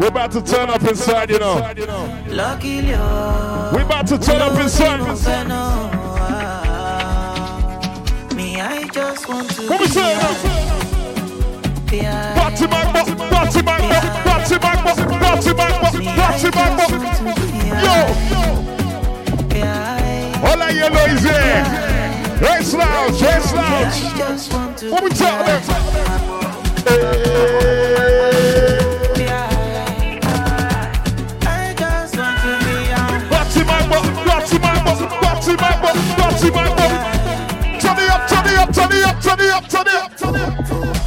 We're about to turn up inside, you know. We're about to turn up inside. Me, I just want to What we say high. now? Party bo- party bo- party bo- party bo- party man, Yo, all that yellow is here. Red slouch, red slouch. What we talking about? Party man, bo- party man, bo- Turn it up, turn it up, turn it up, turn it up, turn it up, turn it up.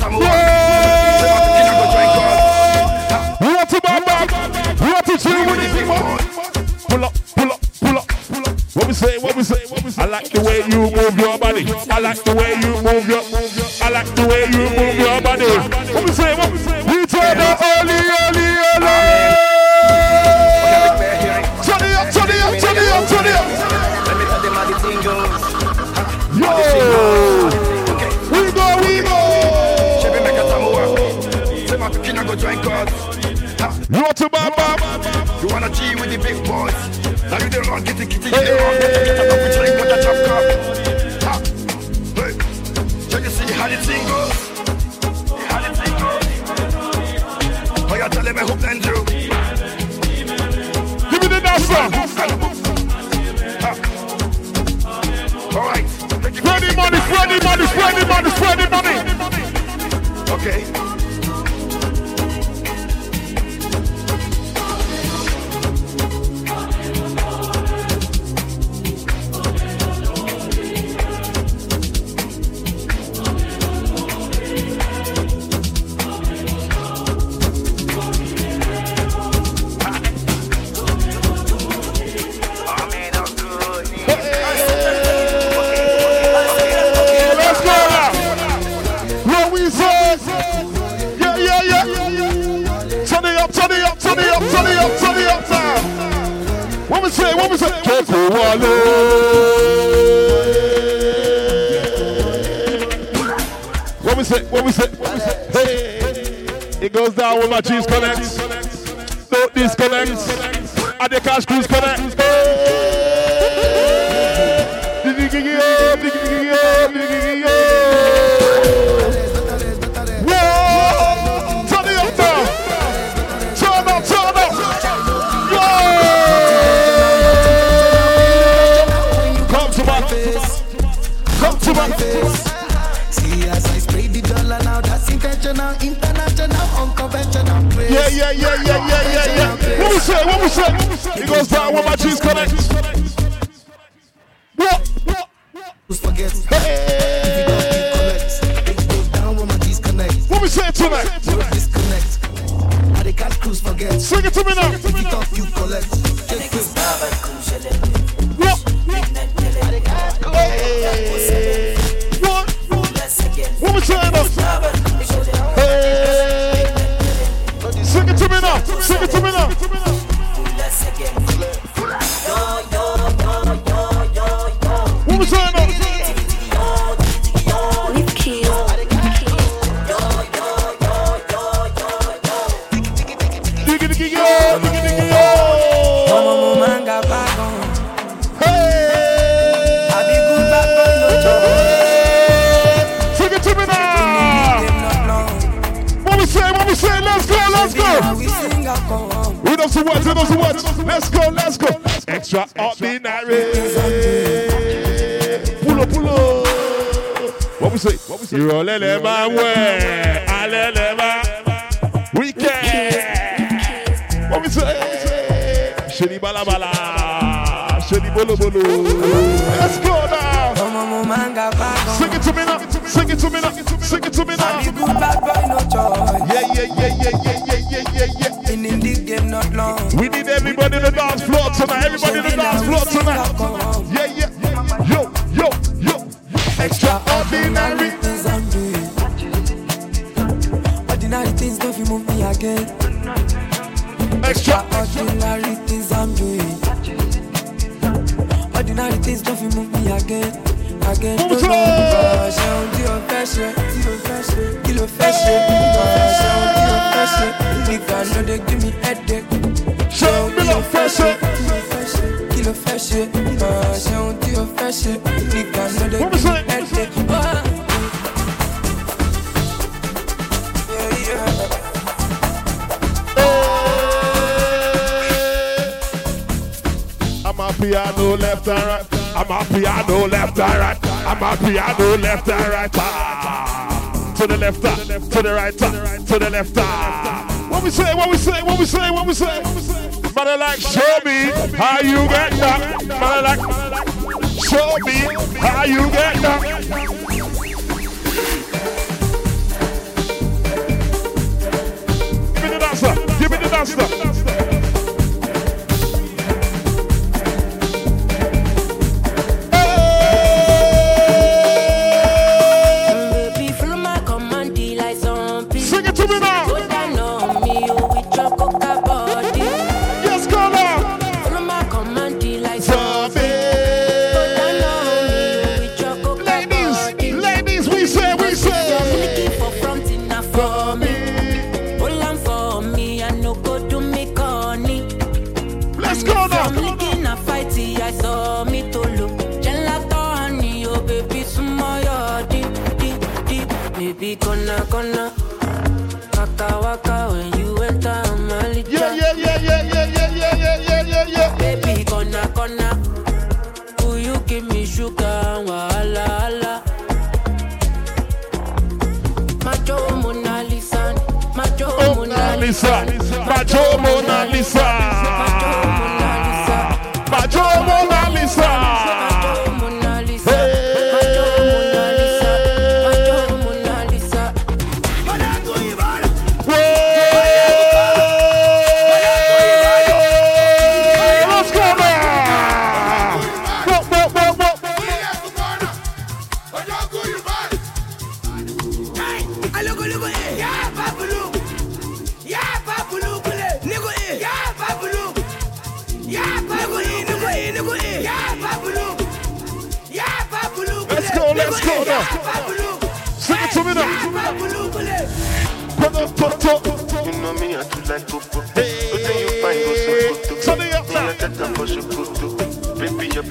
We want bam bam. We want to chill with the. Pull pull up, pull up, pull up. What we say? What we say? What we say? I like the way you move your body. I like the way you move your. I like the way you move Hey, up, turn up, it. What we say? What we say? Keko Wale. Oh. What we say? What we say? What we say? Hey, it goes down with my cheese connects. Don't disconnect. And the cash cruise connect. Yeah, yeah, yeah. What we say? What we say? It goes down when my cheese connect. ọ̀lẹ́lẹ̀ bá ń wẹ̀. What yeah. I'm a piano left and right. I'm a piano left and right. I'm a piano left and right. Ah. To the left, ah. to the right, ah. to the left. ah. What we say? What we say? What we say? What we say? Mother like, show me how you get down. Mother like, show me how you get down. Give me the dancer. Give me the dancer. Mona Lisa.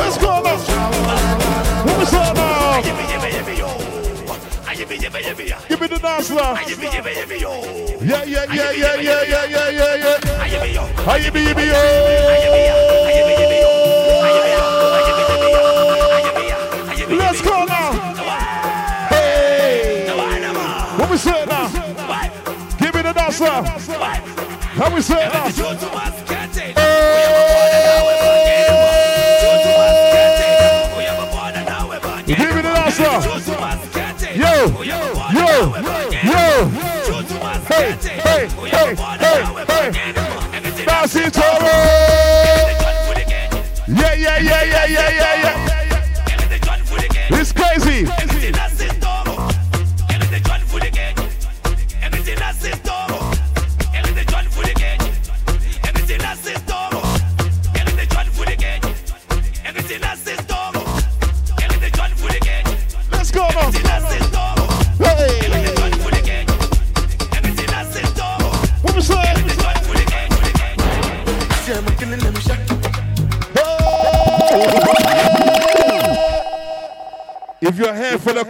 Let's go now. Now? Me. Let's go say now? Hey, hey, hey, hey. Yeah, yeah, yeah, yeah, yeah, yeah, yeah.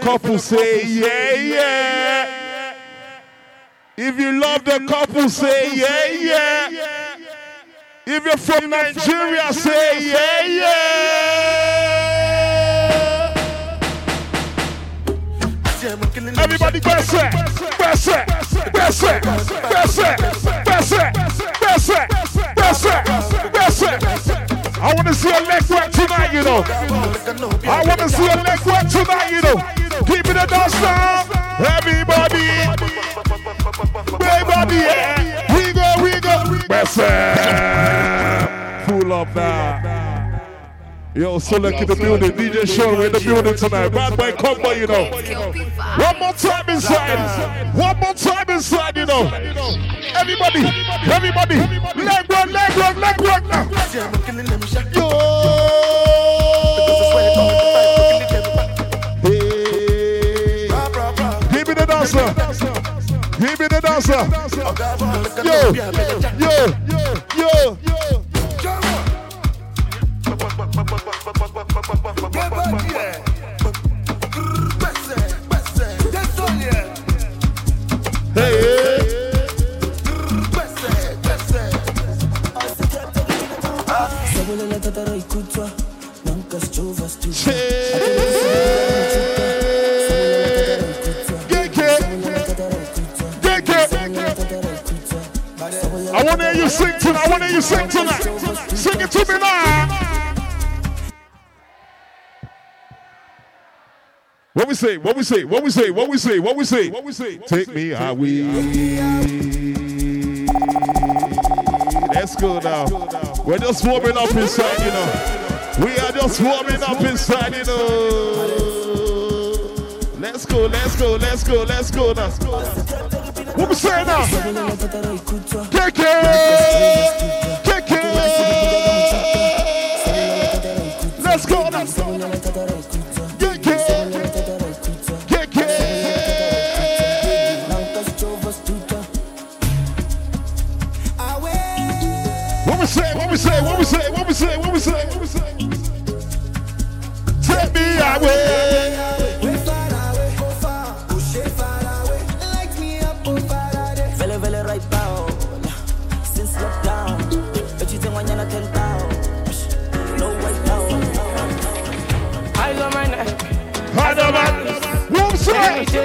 Couple, say yeah, yeah. If you love the couple, say yeah, yeah. If you're from Nigeria, say yeah, yeah. See, I'm killing them Everybody, press it, press it, press it, press it, press it, press it, press it, press it. I want to see a leg work tonight, you know. I want to see a leg work tonight, you know. Keep it a dance now. Everybody, everybody, yeah. We go, we go. Press it. Pull up now. Yo, Select in the building, DJ Show in the building tonight. Bad boy combo, you know. One more time inside. One more time inside, you know. Everybody, everybody, leg work, leg work, leg work now. See, I'm killing them shot. Yo. Dancer. Give me the dancer. Yo, yo, yo, yo. Hey. I want sing tonight. I want to you sing tonight. Sing it to me now. What we say? What we say? What we say? What we say? What we say? What we say? Take me how we. Let's go now. We're just warming up inside, you know. We are just warming up inside, you know. Let's go, let's go, let's go, let's go now. What we say now? Kick it! Kick it! Let's go. Kick it! Kick it! What we say? What we say? What we say? What we say? What we say?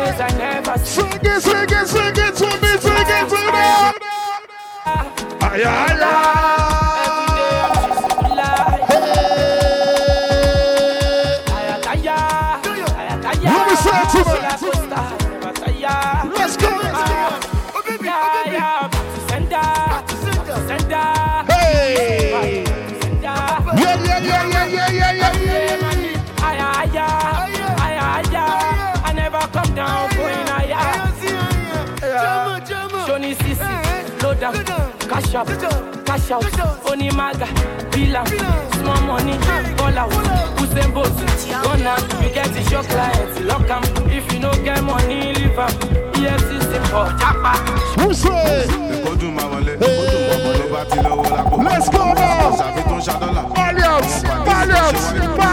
Days I never. Sing it, sing it, sing it to me, sing it to me. Aya, aya. What we say tonight? Let's down, cash up, cash out, only maga, villa, small money, call out, Usain Bolt, gonna, you get the your client, lock em, if you no get money, leave em, EFC simple, japa. Let's go now! Alliance! Alliance!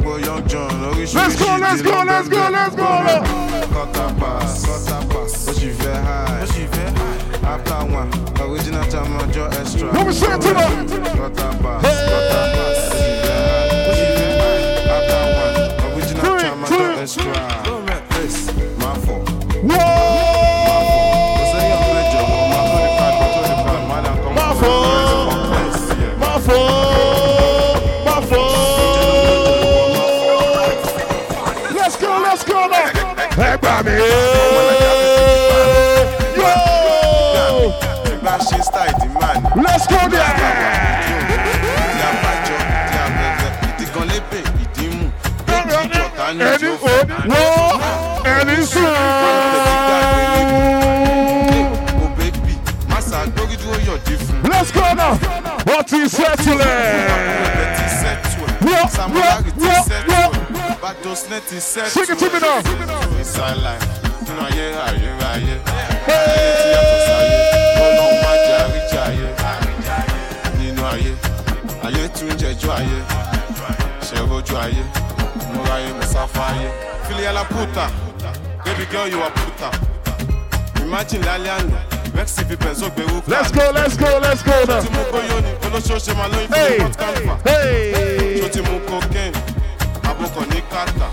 go young John. Let's go, let's go, let's go, let's go. Cut a pass, cut a pass. What you feel high? What you feel high? After one, original time on your extra. Come straight to the. Cut a pass, cut a pass. What you feel high? What you feel high? After one, original time on your extra. dead, and Let's go now. What is settling? Yeah, yeah, yeah, yeah. But those net is set. Sing it to me now. It's our life. Yeah, yeah, yeah. Filiala puta, baby girl you are puta. Imagine lálẹ́ àná, Vexy fi bẹ̀nzó gbèrú kan. Let's go, let's go, let's go now. Tí mo gbóyó ni, olóṣooṣe máa lóyún Hey, fún Port Canva hey. tó ti mu cocaine abokọ ní kàtà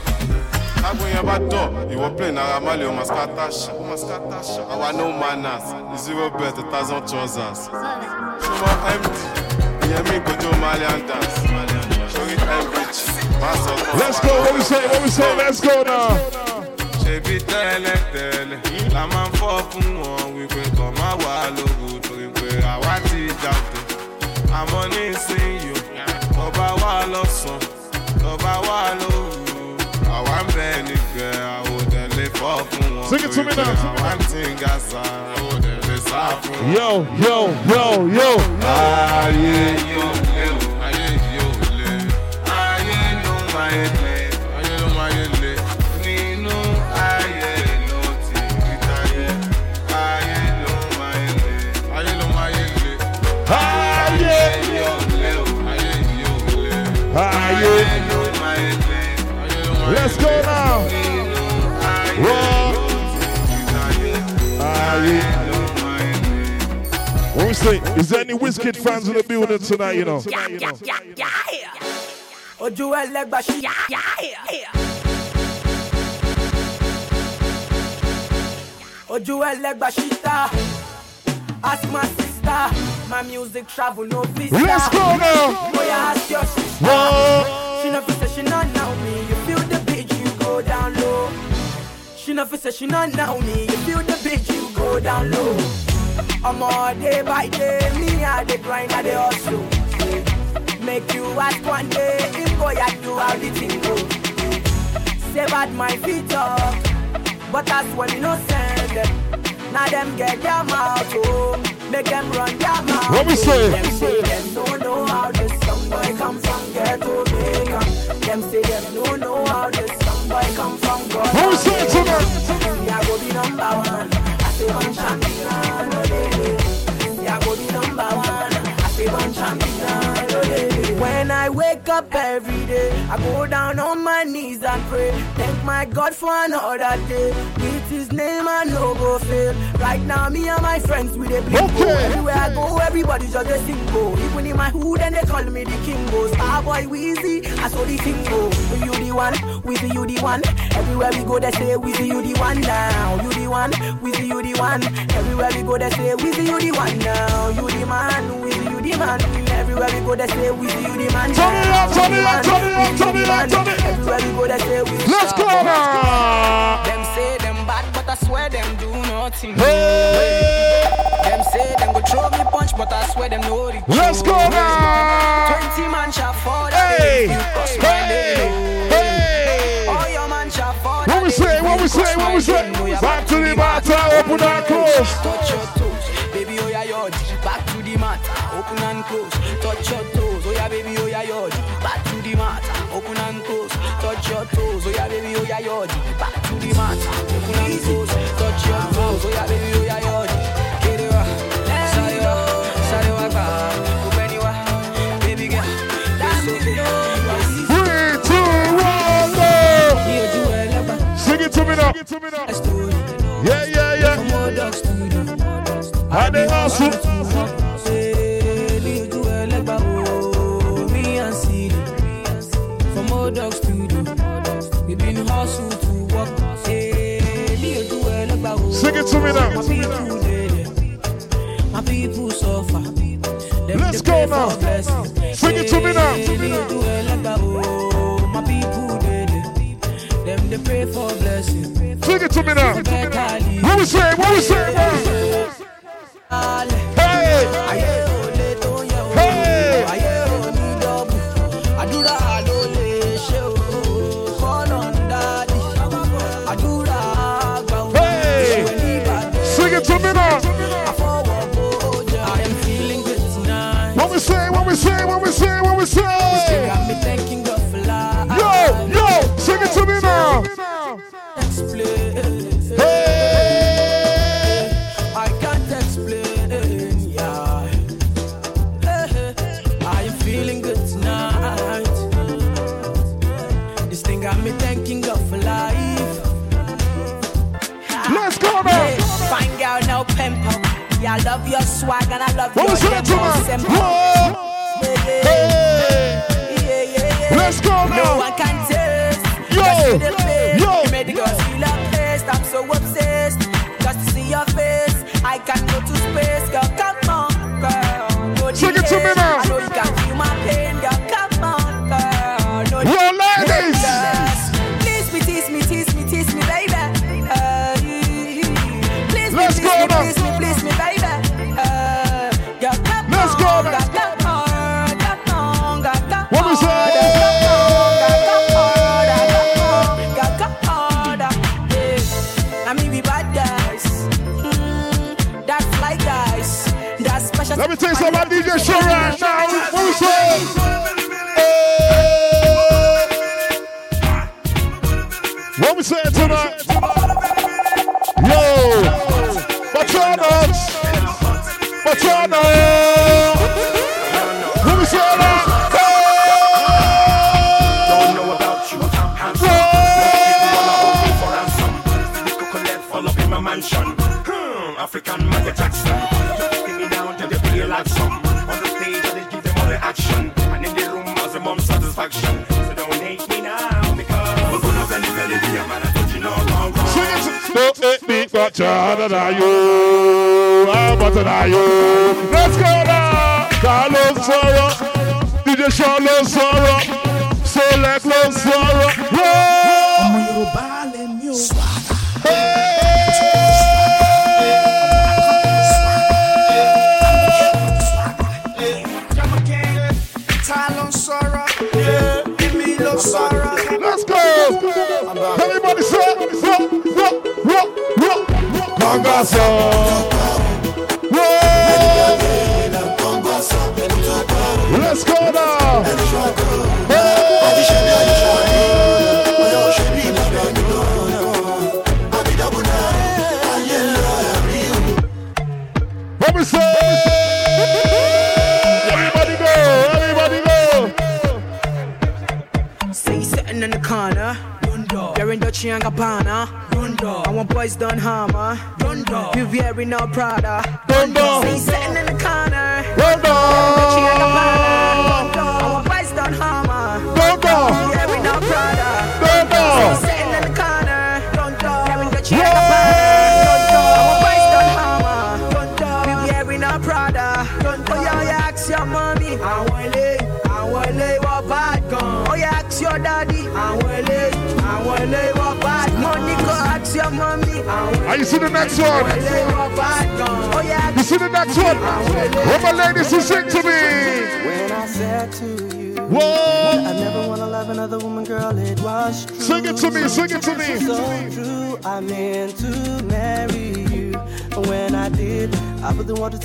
lágbóyè bá dọ̀ ìwọ play náírà má lè o mascata ṣá àwa no manners zero bet a thousand trousers ṣùgbọ́n md ìyẹn mi kojú malian dance sórí mbh má sọ fún Let's go, what we say, what we say, let's go now. ṣebí tẹ́lẹ̀tẹ́lẹ̀ la máa ń fọ́ fún wọn wípé kàn má wà lóru torí pé àwa ti àmọ́ nísìnyí o tọba wà lọ́sàn tọba wà lóru àwa ń bẹ nígbẹ́ àwòdẹ̀lé fọ́ fún wọn Sing it to me torí pé now. àwa ń ga sa àwòdẹ̀lé sá fún wọn. Yo, yo, yo, yo. ayé yóò Let's go now. Is there any Wizkid fans in the building tonight, you know? Ojú ẹlẹgba ṣí. ojú ẹlẹgba ṣíta ask my sister my music travel no visa. Let's go now. Boy, ask your sister. Whoa. She never say she not know me. You feel the beat, you go down low. She never say she not know me. You feel the beat, you go down low. I'm all day by day, me I the grind, I the hustle. Make you ask one day, if I do how the thing go. Say bad my feet up, but that's when you know send them. Now them get their mouth, oh. Make them run their mouth. Oh. What we say? oh. Them say them don't know how this young boy come from ghetto Jamaica. Them say them don't know how this young boy come from God. What we say tonight? Me I go be number one. I say one champion. Oh, lady. Me go be number one. I say one champion. Oh, Oh. When I wake up every day, I go down on my knees and pray. Thank my God for another day. With His name I no go fail. Right now, me and my friends we dey blink. Okay. Everywhere I go, everybody just a sing go. Even in my hood, and they call me the king go. Starboy Weezy, I saw the thing oh. go. You the one, with you the one. Everywhere we go, they say with you the one now. You the one, with you the one. Everywhere we go, they say with you the one now. You the man, with you the man. Everywhere we go, they say with you the man. Turn it up, turn it up, turn it up, turn it up, with you the turn it man. Everywhere we go, they say with Let's go now. Them say them bad, but I swear them do nothing. Hey. Them say them go throw me punch, but I swear them know the Let's go now. Twenty man shall fall. Hey. You cross my Hey. Hey. All your man shall fall. What we say? What we say? What we say? Back to the matter, open and close. Touch your toes, baby, oh yeah, yod. Back to the matter, and close. Touch your toes, oh yeah, baby, oh yeah, yod. Back to the matter, open and close. Touch your toes, oh yeah, baby, oh yeah, yod. Back to the matter, open and close. Touch your toes, oh yeah, baby, oh yeah, yod. Kerewa, sarewa, sarewa ka, ubeniwa, baby girl, that's okay. Three, two, one, go. Sing it to me now. Yeah, yeah, yeah. And they hustle. Sing it to me now. My people suffer. Them Let's go now. Sing it to me now. My people they, they, them they pray for blessing. Sing it to me now. What we say? What we say? What we say? Hey. say? Yo, yo, sing it to me now. Hey. I can't explain. Yeah. Feeling good tonight. This thing got me thanking God for life. Let's go love your swag and I love what your demo. Simple. Let's go now. No one can taste. Yo, yo. You made the girls feel I'm so upset.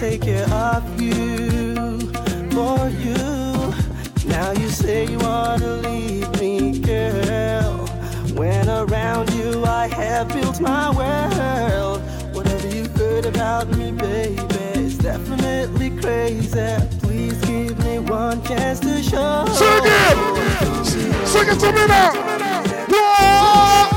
take care of you, for you. Now you say you wanna leave me, girl. When around you I have built my world. Whatever you heard about me, baby, is definitely crazy. Please give me one chance to show. Sing it! Sing it to me now! Yeah.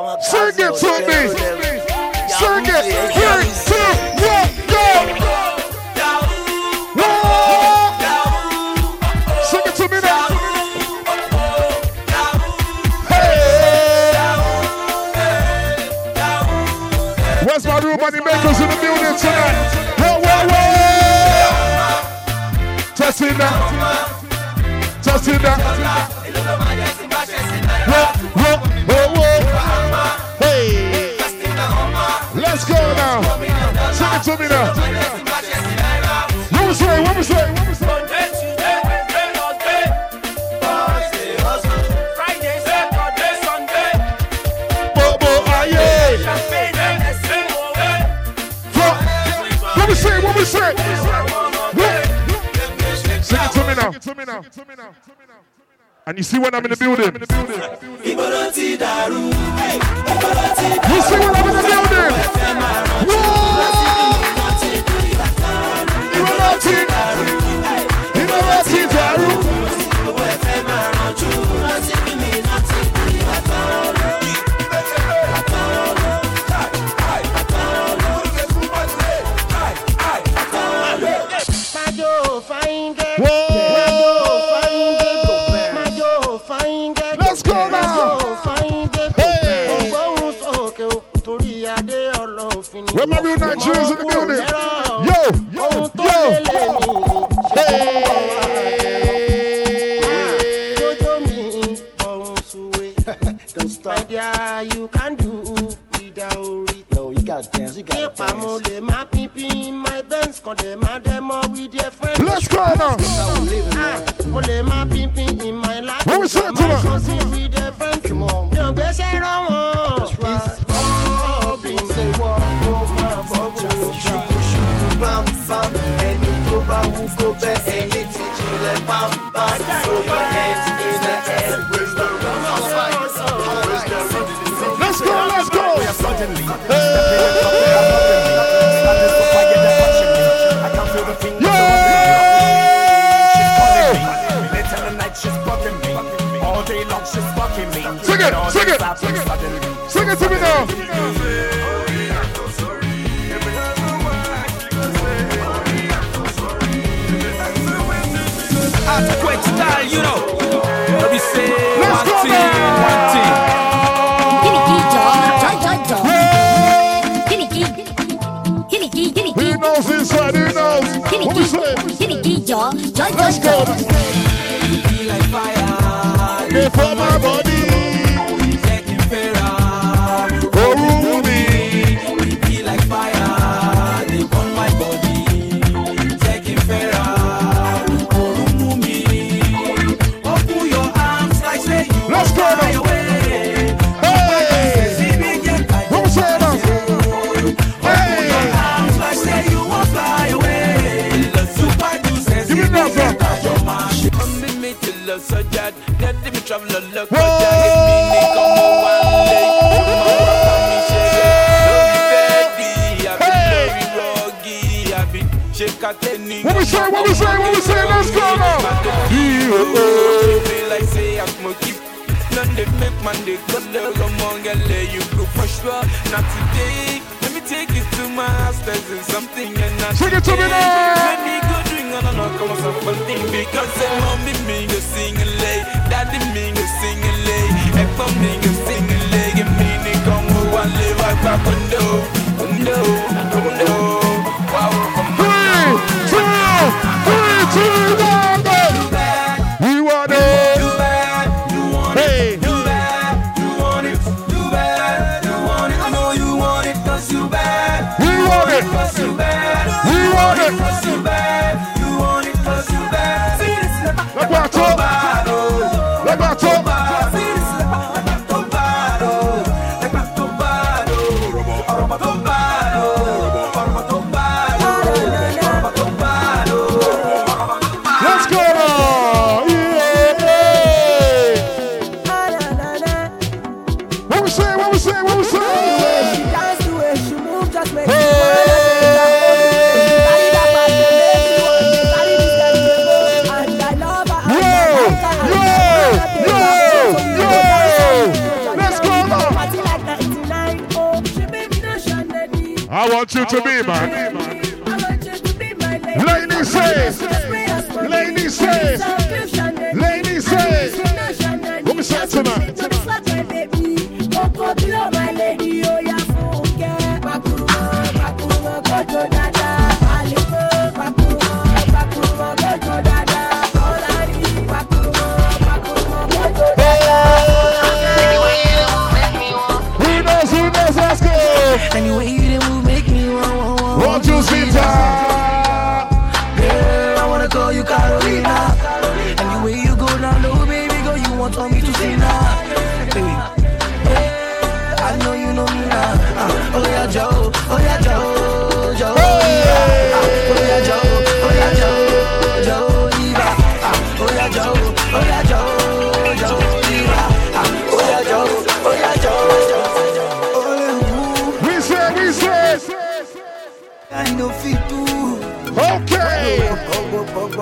Sing it to me. Sing it. Three, two, one, go. Whoa. Sing it to me now. Hey. Where's my real money makers in the building tonight? Whoa, whoa, whoa. Testing now. Testing now. it to me now. What we say? What we say? What we say? Say what we say. Sing it to me now. Sing it to me now. Sing it to me now. And you see when I'm in the building. You see when I'm in the building. Nigerians in the Sing it. Sing it to me now. earthquake style, you know. Let me say Let's one thing, one thing. He knows inside, he Let's go. Be like fire. Before my body. we say, what we say, what we say, let's go now. None they make man they got let you go for sure. Not today. Let me take it to my house. There's something and not it to me now. Let me go drink on and on. Come on, because say mommy me sing a lay, daddy me sing a lay, and for me sing a lay. Give me the come I no, no, no. man. Lady says, lady says.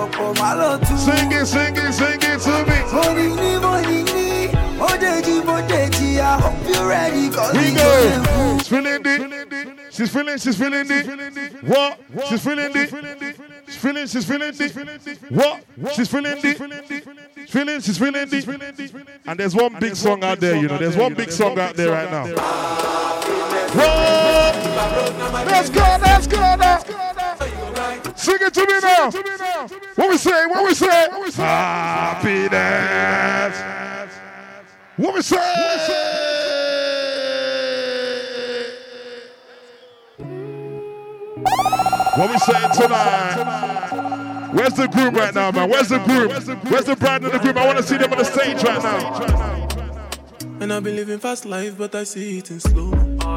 Sing it, sing it, sing it to me. Monini, monini, modeji, modeji. I hope you're ready. Cause We go. She's feeling the. She's feeling. She's feeling the. What? She's feeling the. She's feeling. She's feeling the. What? She's feeling the. Feeling. She's feeling the. And there's one big song out there. You know. There's one big song out there right now. Whoa! Let's go. Let's go. Let's go. Sing it to me now. What we say? What we say? Happiness. What we say? What we saying tonight? Where's the groom right now, man? Where's the groom? Where's the bride and the groom? I want to see them on the stage right now. And I've been living fast life, but I see it in slow.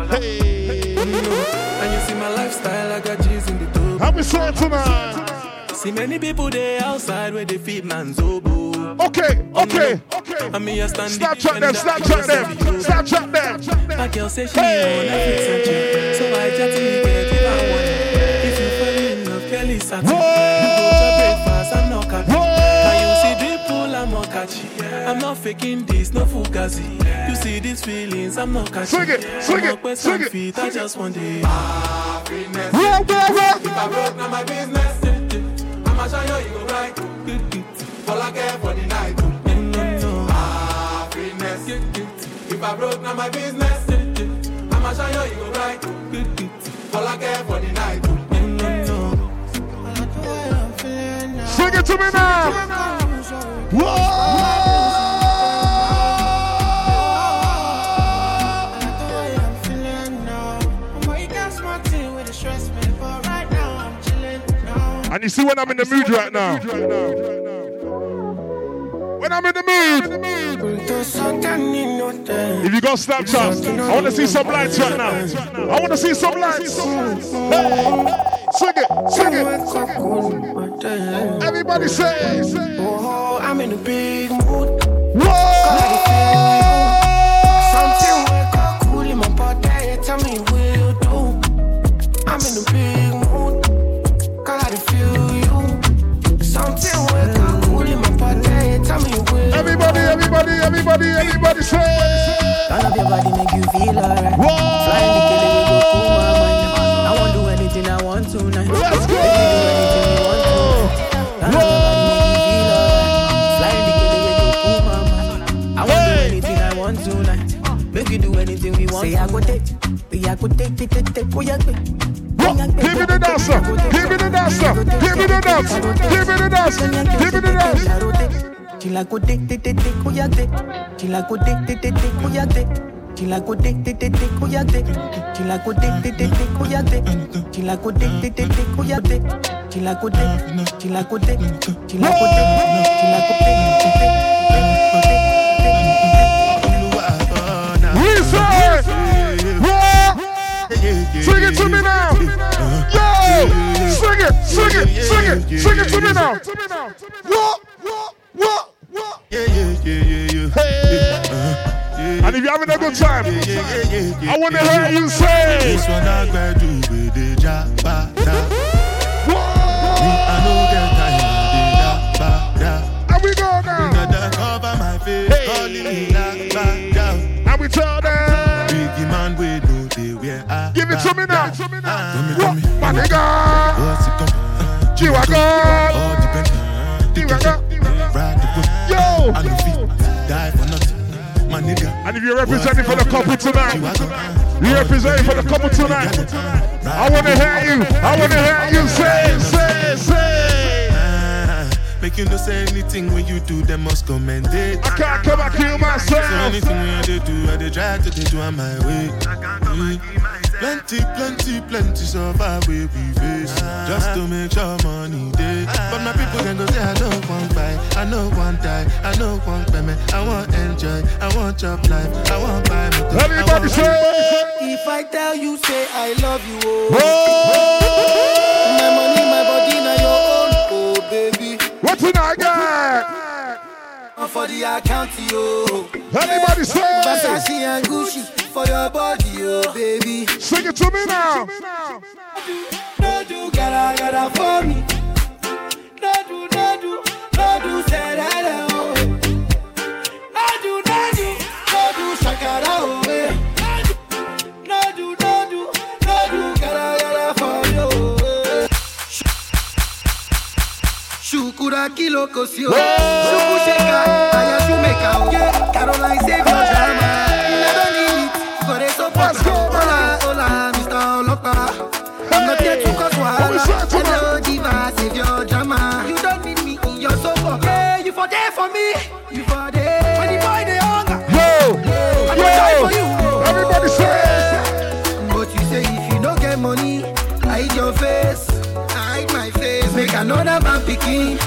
Hey. And you see my lifestyle, I got G's in the dope. How we saying tonight? See many people there outside where they feed man's oboe. Okay, okay, okay. And me a stand Snapchat them, Snapchat them, Snapchat them. My girl say she on Netflix and chill. So I chat to you, get if I want. If you fall in love, Kelly Satin. You go to breakfast, I'm not catchy. Can you see people, I'm not catchy. I'm not faking this, no fugazi. You see these feelings, I'm not catchy. Sing it, sing I'm it, not West it, feet, I just want it. Happiness. Yeah, yeah, yeah. If I broke, now my business. I'ma show you, you go right. All I care for the night. Happiness. If I broke, now my business. I'ma show you, you go right. All I care for the night. Sing it to me now. And you see when I'm in the mood right now. When I'm in the mood. If you got Snapchat, I want to see some lights right now. I want to see some lights. Hey. Sing it, sing it. Everybody say. Oh, I'm in a big mood. Something say. Turn up your body, make you feel alright. Flying the killer, we go cool my mind. I won't do anything I want tonight. Let's go. Make you do anything you want tonight. Turn up your body, make you feel alright. Flying the killer, we go cool my. I won't do anything I want tonight. Make you do anything we want. Say I go take, we I go take, take, take, take, oh yeah. Give me the dancer. Give me the dancer. Give me the dance. Give me the dance. Give me the dance. Till I go take, take, take, take, oh yeah, take. Till I go take, take, take, take, oh yeah, take. Till I go take, take, take, take, oh yeah, take. Till I go take, take, take, take, oh yeah, take. Till I go take, take, take, take, oh yeah, take. Till I go take, till I go take, till I go take, till I go We say. What? Sing it to me now. Yo, sing it, sing it, sing it, sing it to me now. What? And if you're having a good time, I want to hear you say. This one I gotta do with the jabata. Me, I know get time with the jabata. And we go now. We gotta cover my face, calling me jabata. And we tell them. Biggie man, we know they wear a Give it to me now. Give me, give me. My nigga. What's it come? G-Wagon. All depend. G-Wagon. Ride the whip. Yo. And if you're representing for the couple tonight, you're representing for the couple tonight. I want to hear you. I want to hear you say, say, say. Make you no say anything when you do, they must commend it. I can't come back kill So myself. anything when they do, I they try to they do on my way. Mm. Plenty, plenty, plenty survive we we face just to make sure money day. But my people can go say I don't want buy, I know want die, I know want payment, I want enjoy, I want job life, I want buy motor, I Everybody want- say. If I tell you, say I love you, oh. My money, my body, now your own, oh baby. What tonight, guy? For the account, yo. Everybody say. Versace and Gucci for your body, oh baby. Sing it to me now. No me. No do do no do say that oh. No do no do no do shakara oh. Eh. No do Caroline save your drama. Hello, diva, save your drama. You don't need me in your sofa. Yeah, you for there for me. You for there. When the boy they hunger. Yo, yo, Everybody say. But you say if you don't get money, hide your face, hide my face. Make another man picking.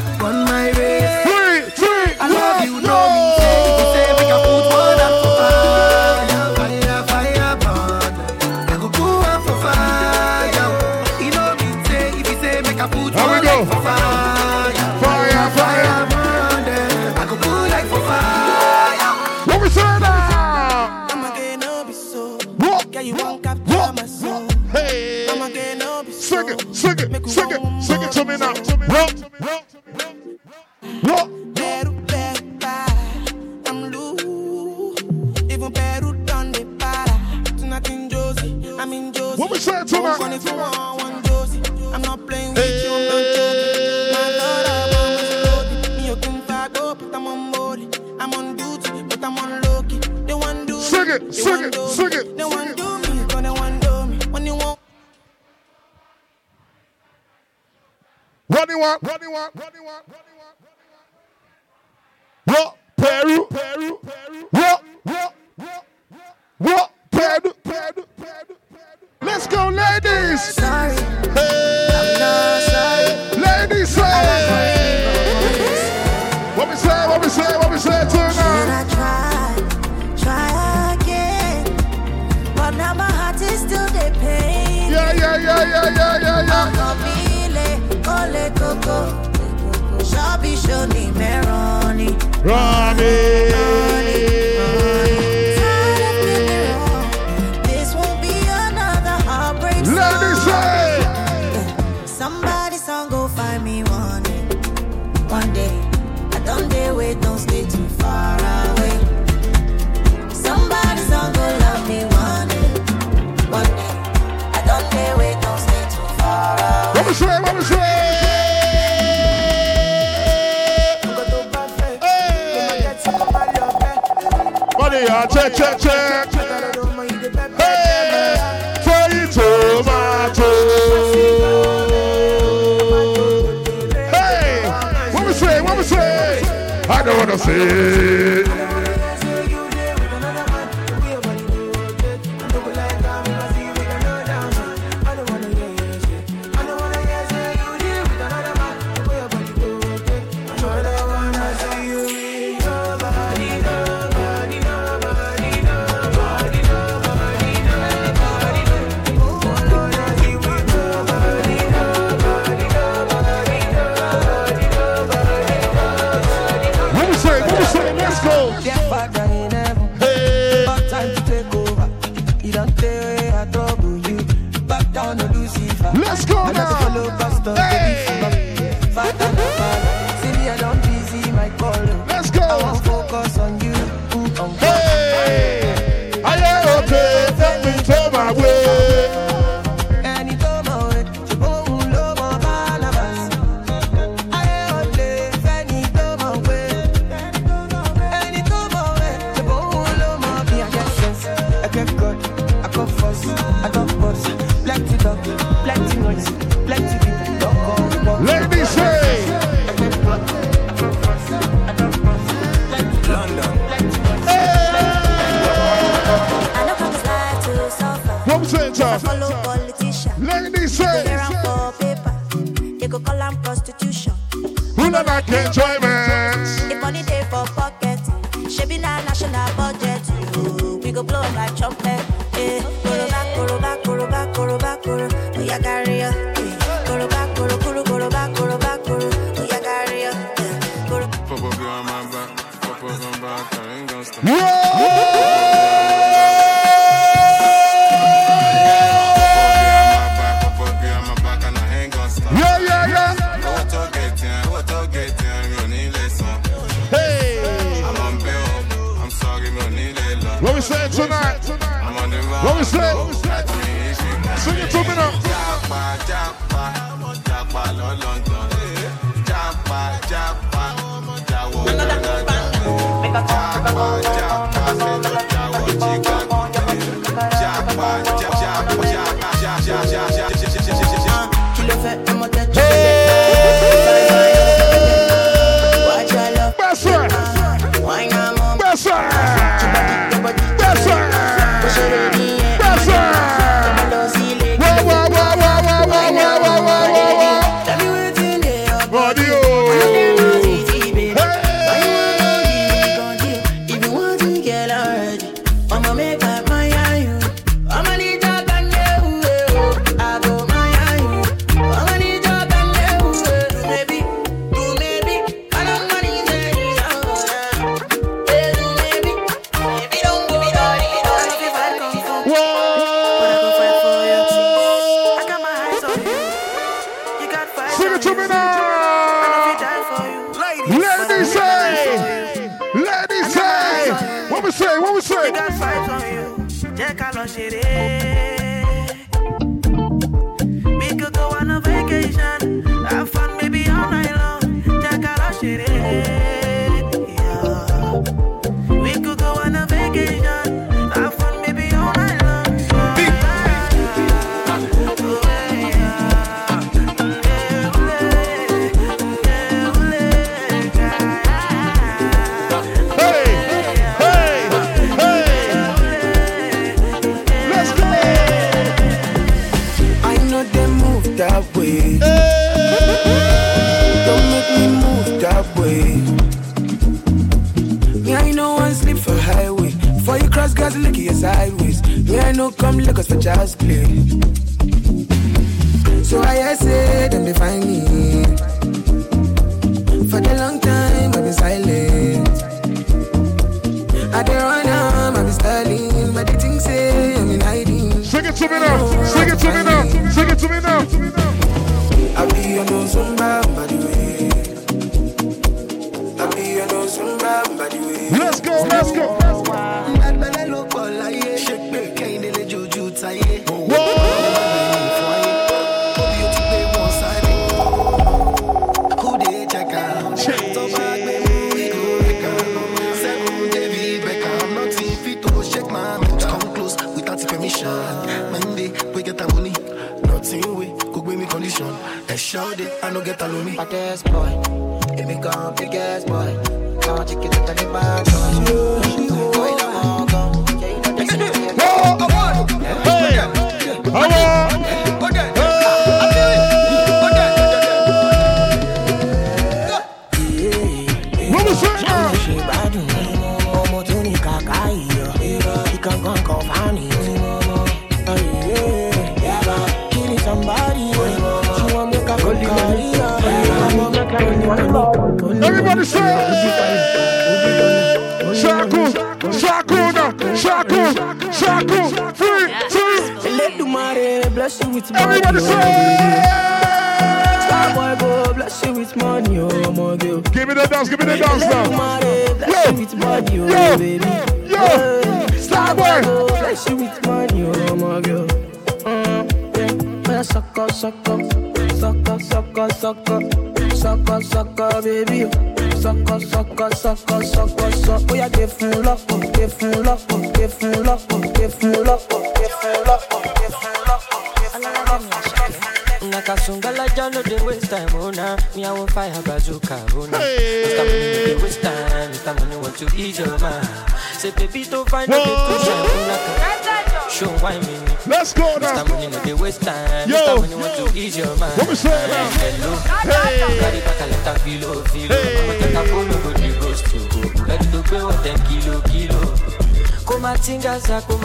Let's go now.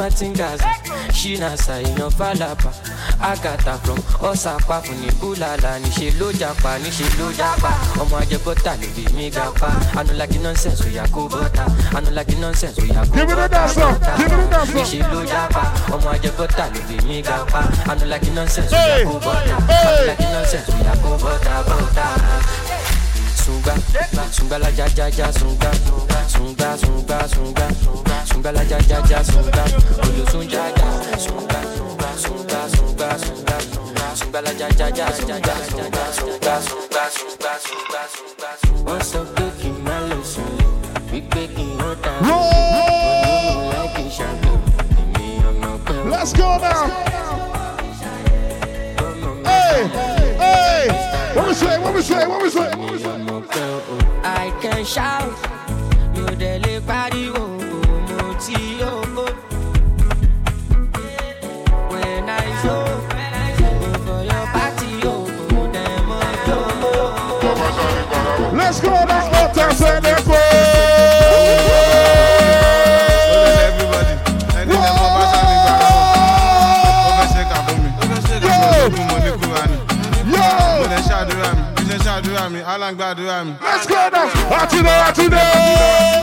Kumatingaza kumatingaza shinasa iyan falapa oh, agata from ọsàpá fún ní búlàlà níṣẹ ló japa níṣẹ ló japa. Ọmọ ajẹbọta ló bí mi gapa anulagi nonsense oya kó bọta anulagi nonsense oya kó Give me the dance now. Give me the dance now. níṣẹ ló japa. Ọmọ ajẹbọta ló bí mi gapa anulagi nonsense Hey, oya kó bọta hey. anulagi nonsense oya kó bọta bọta. Sunga, sunga la ja ja ja sunga, sunga sunga sunga, sunga la ja ja ja sunga, oyo sunja ja, sunga sunga sunga sunga sunga, la ja ja ja sunga, sunga sunga sunga sunga sunga sunga. Wọ́n sọ pé kí n má lọ sùn, wípé kí n ó dà mí, olóhùn láì kí n ṣàgbọ̀, èmi ọmọ pẹ́ wọ́n. Let's go now. Hey, hey. What we say? What we say? What we say? What we say? I can shout, mi ò dẹ̀ lè pariwo, mo ti yóò. When I show, go for your party, dem. Let's go now. All time go. gbàdúrà mi alan gbàdúrà mi. let's go now àtúndé àtúndé.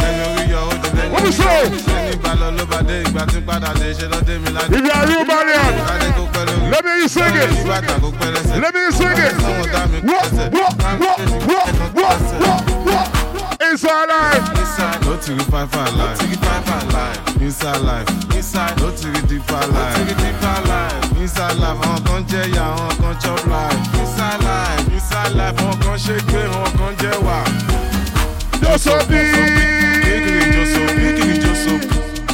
ẹni orí yọ ó dé lẹ́yìn. omi ṣe. ẹni balọ̀ ló bá dé ìgbà tí padà dé ṣe lọ́dé mi lájú. ibi àríwú bá rí àná. ìbàdí kò pẹ́ lórí. lẹ́mi yìí ṣége. ìbí bàtà kò pẹ́ lẹ́sẹ̀. lẹ́mi yìí ṣége. wọ́ wọ́ wọ́ wọ́ wọ́ wọ́ wọ́. Inside life. Inside, no tiri five five life. Tiri five five life. Inside life. Inside, no tiri deep five life. No tiri deep five life. Inside life, àwọn kan jẹ́ ìyá, àwọn kan chop life. Inside life. Life, àwọn kan ṣe gbé, àwọn kan jẹ́ wà. Josobi. Kékeré Josobi, kékeré.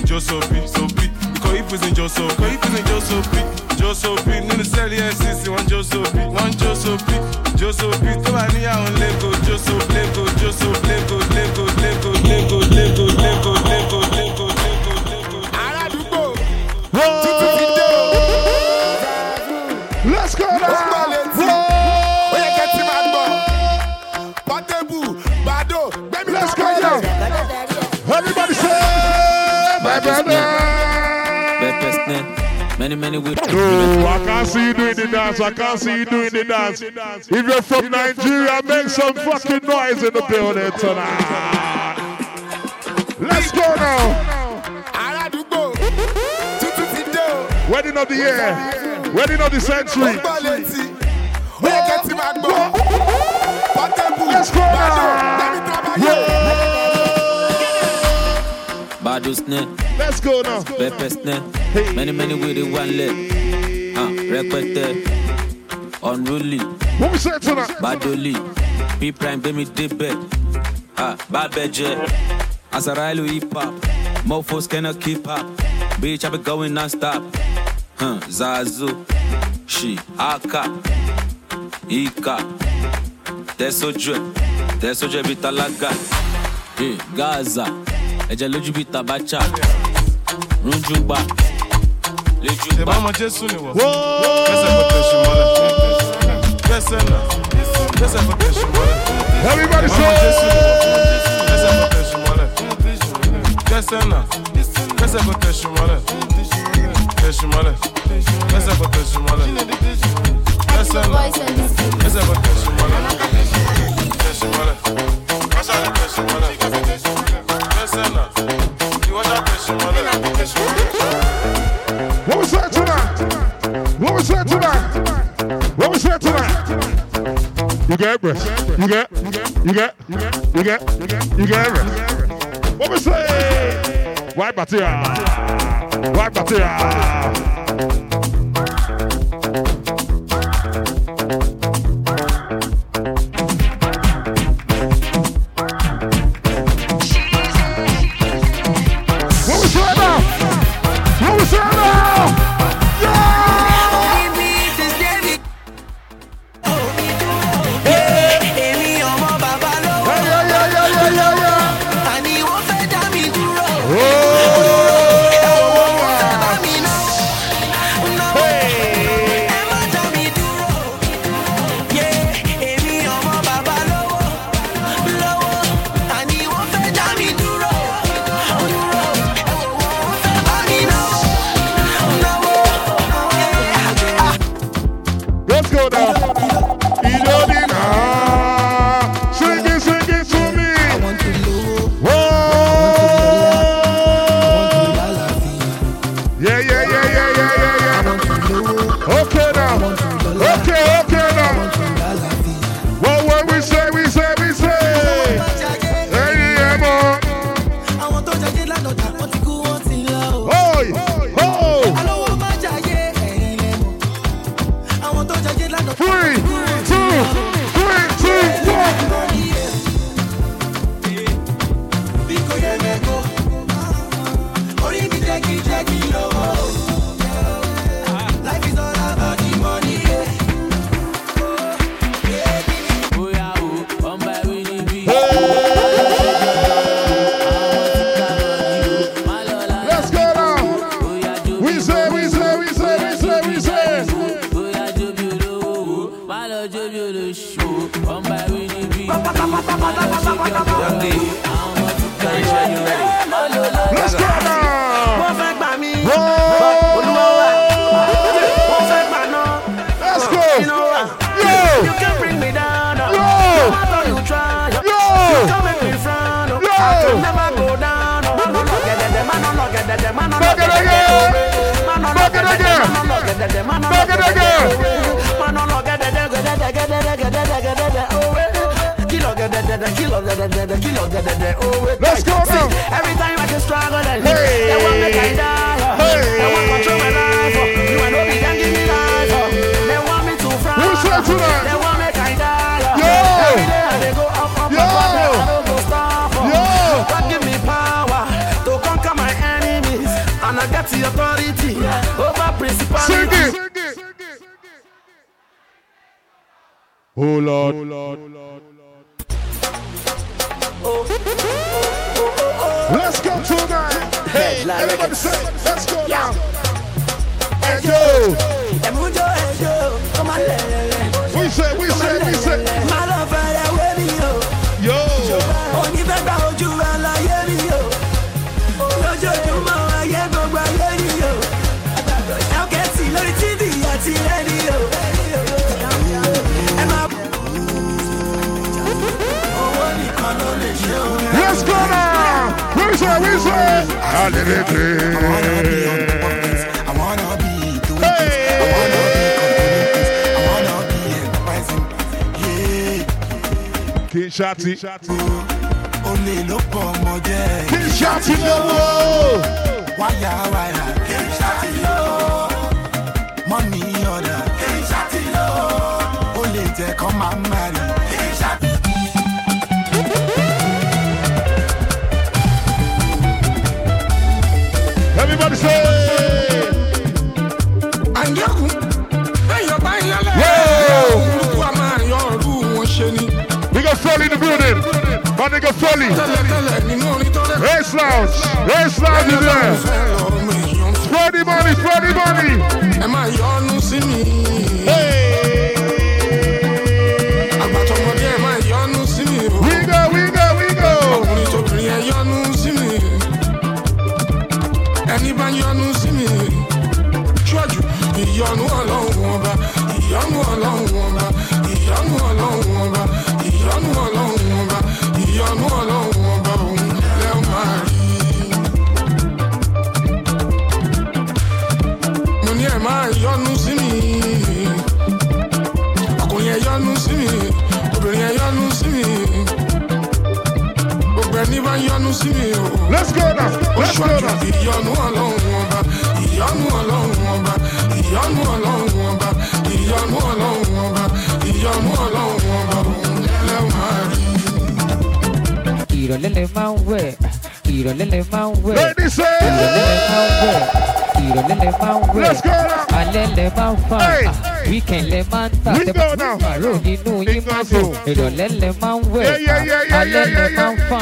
Josobi, Sobi. Ikọ̀ ìpèsè Josobi. Ikọ̀ ìpèsè Josobi. Josobi nínú sẹ́ẹ̀lì NCC wọ́n Josobi. Wọ́n Josobi. Josobi tó wà níyàwó Lẹ́kọ̀ọ́. Josobi Lẹ́kọ̀ọ́. Josobi Lẹ́kọ̀ọ́. Lẹ́kọ̀ọ́. Lẹ́kọ̀ọ́. Lẹ́kọ̀ọ́. Lẹ́kọ̀ọ́. Lẹ́kọ̀ọ́. Lẹ́kọ̀ọ́. Many, many ways. No, I can't see you doing the dance. I can't see you doing the dance. If you're from Nigeria, make some fucking noise in the building tonight. Let's go now. aládùúgbò tuntun ti dé o. Wedding of the year. Wedding of the century. gbọ́ létí ó yẹ kẹ́ tí máa gbọ́ pọ́tébù Let's go now. gbẹ́mí Let's go now. Pepes ne. Hey. Many, many with the one leg. Ah, repete. Unruly. What we say tonight? Badoli. P prime, give me deep bet. Ah, bad a Azarailo hip hop. Mofos cannot keep up. Bitch, I be going non stop. Huh, Zazu. She, Aka. Ika. That's so drip. That's so drip, Italaga. Hey, Gaza. Ẹ̀jẹ̀ lójú bíi tabacha. Ṣé bá Lejungba. ọmọ Jésù ni wọ̀? Kẹ́sẹ̀ kò tẹ̀sí mọ́lẹ̀. Kẹ́sẹ̀ náà. Kẹ́sẹ̀ kò tẹ̀sí mọ́lẹ̀. Everybody Ọmọ Jésù ni wọ̀. say, Kẹ́sẹ̀ kò tẹ̀sí mọ́lẹ̀. Kẹ́sẹ̀ náà. Kẹ́sẹ̀ kò tẹ̀sí mọ́lẹ̀. Tẹ̀sí mọ́lẹ̀. Kẹ́sẹ̀ kò tẹ̀sí mọ́lẹ̀. Kẹ́sẹ̀ náà. Kẹ́sẹ̀ kò tẹ̀sí mọ́lẹ̀. Tẹ̀sí mọ́lẹ̀. Kẹ́sẹ̀ kò tẹ̀sí mọ́lẹ̀. What was that tonight? What was that tonight? What was that tonight? You got breath. You. You got. You got. You got. You got. You got. You. What was that? Why Batia? Why Batia? Young D, Curry, are you ready? Let's go No no no no no no no no. It, it, it, it, it, it. Kilo, get it, get ọ̀gẹ̀dẹ̀ kill ọ̀gẹ̀dẹ̀ kill ọ̀gẹ̀dẹ̀ oh wait Let's go See, now. every time I just struggle and Hey. they want make I die oh. they want control my life you and no be dem give me life they want me to fry Who's that tonight? they want make I die. Yo. every day I dey go up up Yo. up up I no go stop. Yo. God give me power to conquer my enemies and I get the authority over principalities. Sing it. Oh Lord. Oh Lord. Everybody say, let's go now. Hey, yo. Emujo ejo, come on lelele. We say, we say, we say. Má lọ fẹ́rẹ̀ wé mi o. Yo. Onífẹ́ gba ojú ẹ láyé mi o. Lójoojúmọ́ ayé gbogbo ayé ni o. Ẹ̀kẹ́tì lórí TV àti rédíò. Ẹ máa owó nìkan ló lè ṣe o. Let's go now. We say, we say. Hallelujah. I wanna be doing this. I wanna be controlling this. I wanna be enterprising. Yeah. King Shati. Olè ló pọ̀ ọmọ jẹ́. King Shati lówó. Wáyà wáyà. King Foley in the building. My nigga Foley. tẹ́lẹ̀tẹ́lẹ̀ nínú orin tó rẹ̀. Race Lounge. Race Lounge is there. Spread the money, spread the money. máa yọnu sí mi. àgbàtọ̀mọdé gbogbo ẹni bá yọnu sí mi o. Let's go now. Let's go now. ìyọnu ọlọ́run ọba ìyọnu ọlọ́run ọba ìyọnu ọlọ́run ọba ìyọnu ọlọ́run ọba ìyọnu ọlọ́run ọba òun lẹ́ máa rí. ìrọ̀lẹ́ lẹ máa ń wẹ̀ ìrọ̀lẹ́ lẹ máa ń wẹ̀ Ladies say. ìrọ̀lẹ́ lẹ máa ń wẹ̀ ìrọ̀lẹ́ lẹ máa ń wẹ̀ Let's go now. alẹ́ lẹ máa ń fà Hey. Weekend lẹ máa ń tà. We tẹ go now. pàrọ̀ nínú yín máa dùn ìrọ̀lẹ́ lẹ máa ń wẹ̀. Alẹ́ lẹ máa ń fà.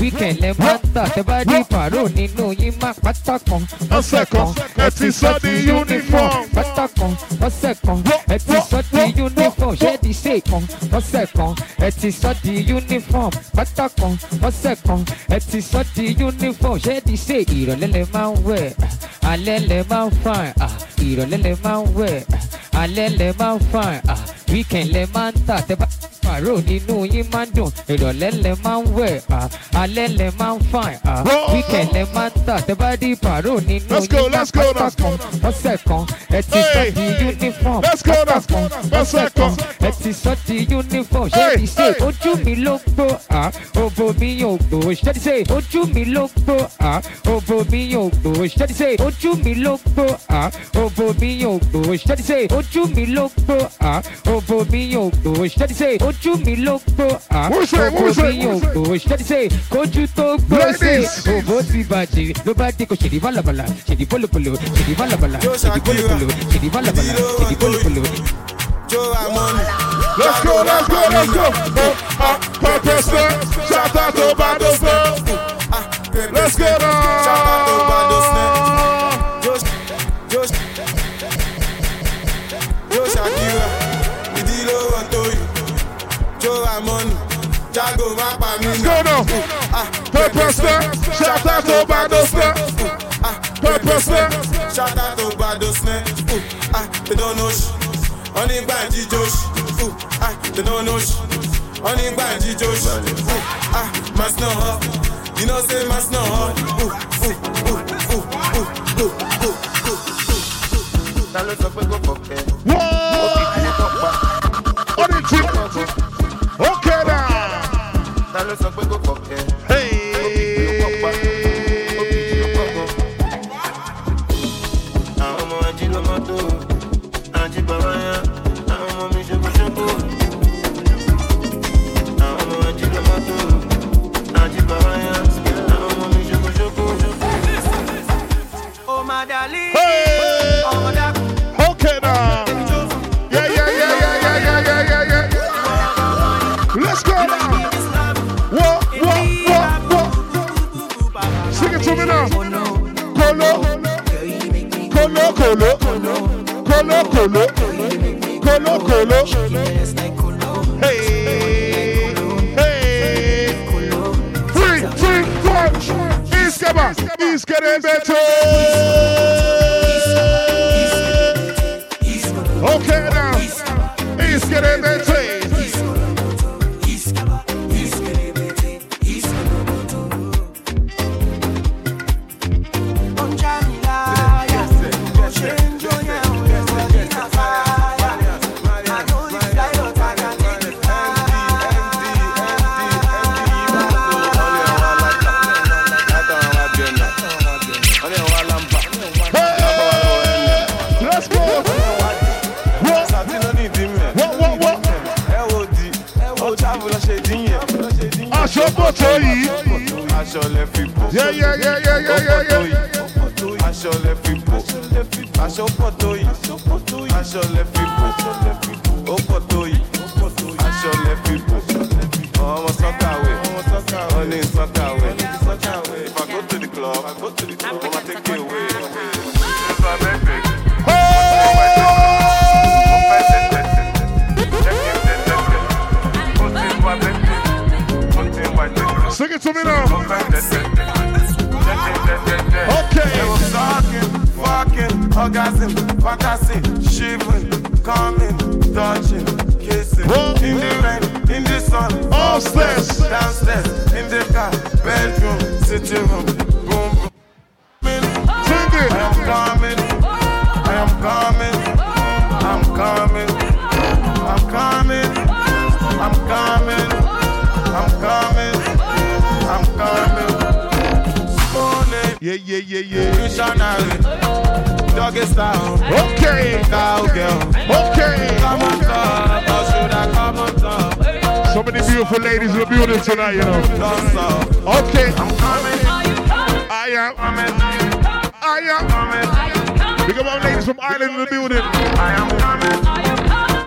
weekend lẹ máa ń tà. Tẹ bá dé pàrọ̀ nínú yín máa pátá kan. Ọ̀sẹ̀ kan, ẹ ti sọ di uniform. pátá kan. Ọ̀sẹ̀ kan. Ẹ ti sọ di uniform. Di ṣe kan? Ọ̀sẹ̀ kan. Ẹ ti sọ di uniform. Pátá kan. Ọ̀sẹ̀ kan. Ẹ ti sọ di uniform. Di ṣe ìrọ̀lẹ́ lẹ máa ń wẹ̀. Alẹ́ lẹ máa ń fà. Ìrọ̀lẹ́ lẹ máa ń wẹ̀ alẹ́ lẹ máa ń fà weekend lẹ máa ń tà tẹ bá pàrọ̀ nínú yín máa ń dùn ìrọ̀lẹ́ lẹ máa ń wẹ̀ alẹ́ lẹ máa ń weekend lẹ máa ń tà tẹ bá dé pàrọ̀ nínú Let's go, yín máa let's go, let's go. kan ọ̀sẹ̀ kan ẹ ti sọ di uniform Let's go, ọ̀sẹ̀ kan ẹ ti sọ di uniform. Ṣé ti ṣe? ojú mi ló gbó òbò mi yóò gbó. Ṣé ti ṣe? Ojú mi ló gbó òbò mi yóò gbó. Ṣé ti ṣe? Ojú mi ló gbó òbò mi yóò gbó. Ṣé ti ṣe? Ojú mi ló gbó òbò mi yóò gbó. Ṣé ti ṣe? ojú mi ló gbó à Who's that? òbò Who's that? mi yóò Who's that? gbó ṣé ti ṣe kojú tó gbó ṣe Ladies. òbò ti bàjẹ́ ló bá dé kò ṣèdí bálabàlà ṣèdí bólobolo ṣèdí bálabàlà ṣèdí bólobolo ṣèdí bálabàlà ṣèdí bólobolo. Let's go, let's go, let's go. Ah, Pepper Step. Shout out to Bado Step. Let's go now. Step. Pepper Step. Shout out to Bado Snare. Ooh, ah, they don't know sh. Only Banji Josh. Ooh, ah, they don't know sh. Only Banji Josh. Ooh, ah, mas no. You know say mas no hot. Ooh, ooh, ooh, ooh, ooh, ooh, ooh, ooh. Ta ló sọ pé kò fọ̀kẹ́? Ó sọ pé kò it now. Colo. Colo, colo. Hey. Hey. Three, three, four. Okay now. Iskere. shall let people. Yeah, yeah, yeah, yeah, Aṣọlẹ̀ fipò. Aṣọlẹ̀ fipò. Aṣọ́pọ̀tò yìí. Aṣọlẹ̀ fipò. Ó pọ̀ tó yìí. Aṣọlẹ̀ fipò. Ọmọ a sucker sọ́kàwé. If I go to the club, ọmọ take it away. If I make big. Sing it to me now. Orgasm, fantasy, shivering, coming, touching, kissing. In the rain, in the sun, upstairs, downstairs, in the car, bedroom, sitting room, boom, boom. Sing it. I am coming, I am coming, I'm coming, I'm coming, I'm coming, I'm coming, I'm coming. Morning. Yeah, yeah, yeah, yeah. Missionary, doggy style. Okay. Cowgirl. Okay. Come on top, or should I come on top? So many beautiful ladies in the building tonight, you know. Okay. I'm coming. I am. I am. Big up our ladies from Ireland in the building. I am coming.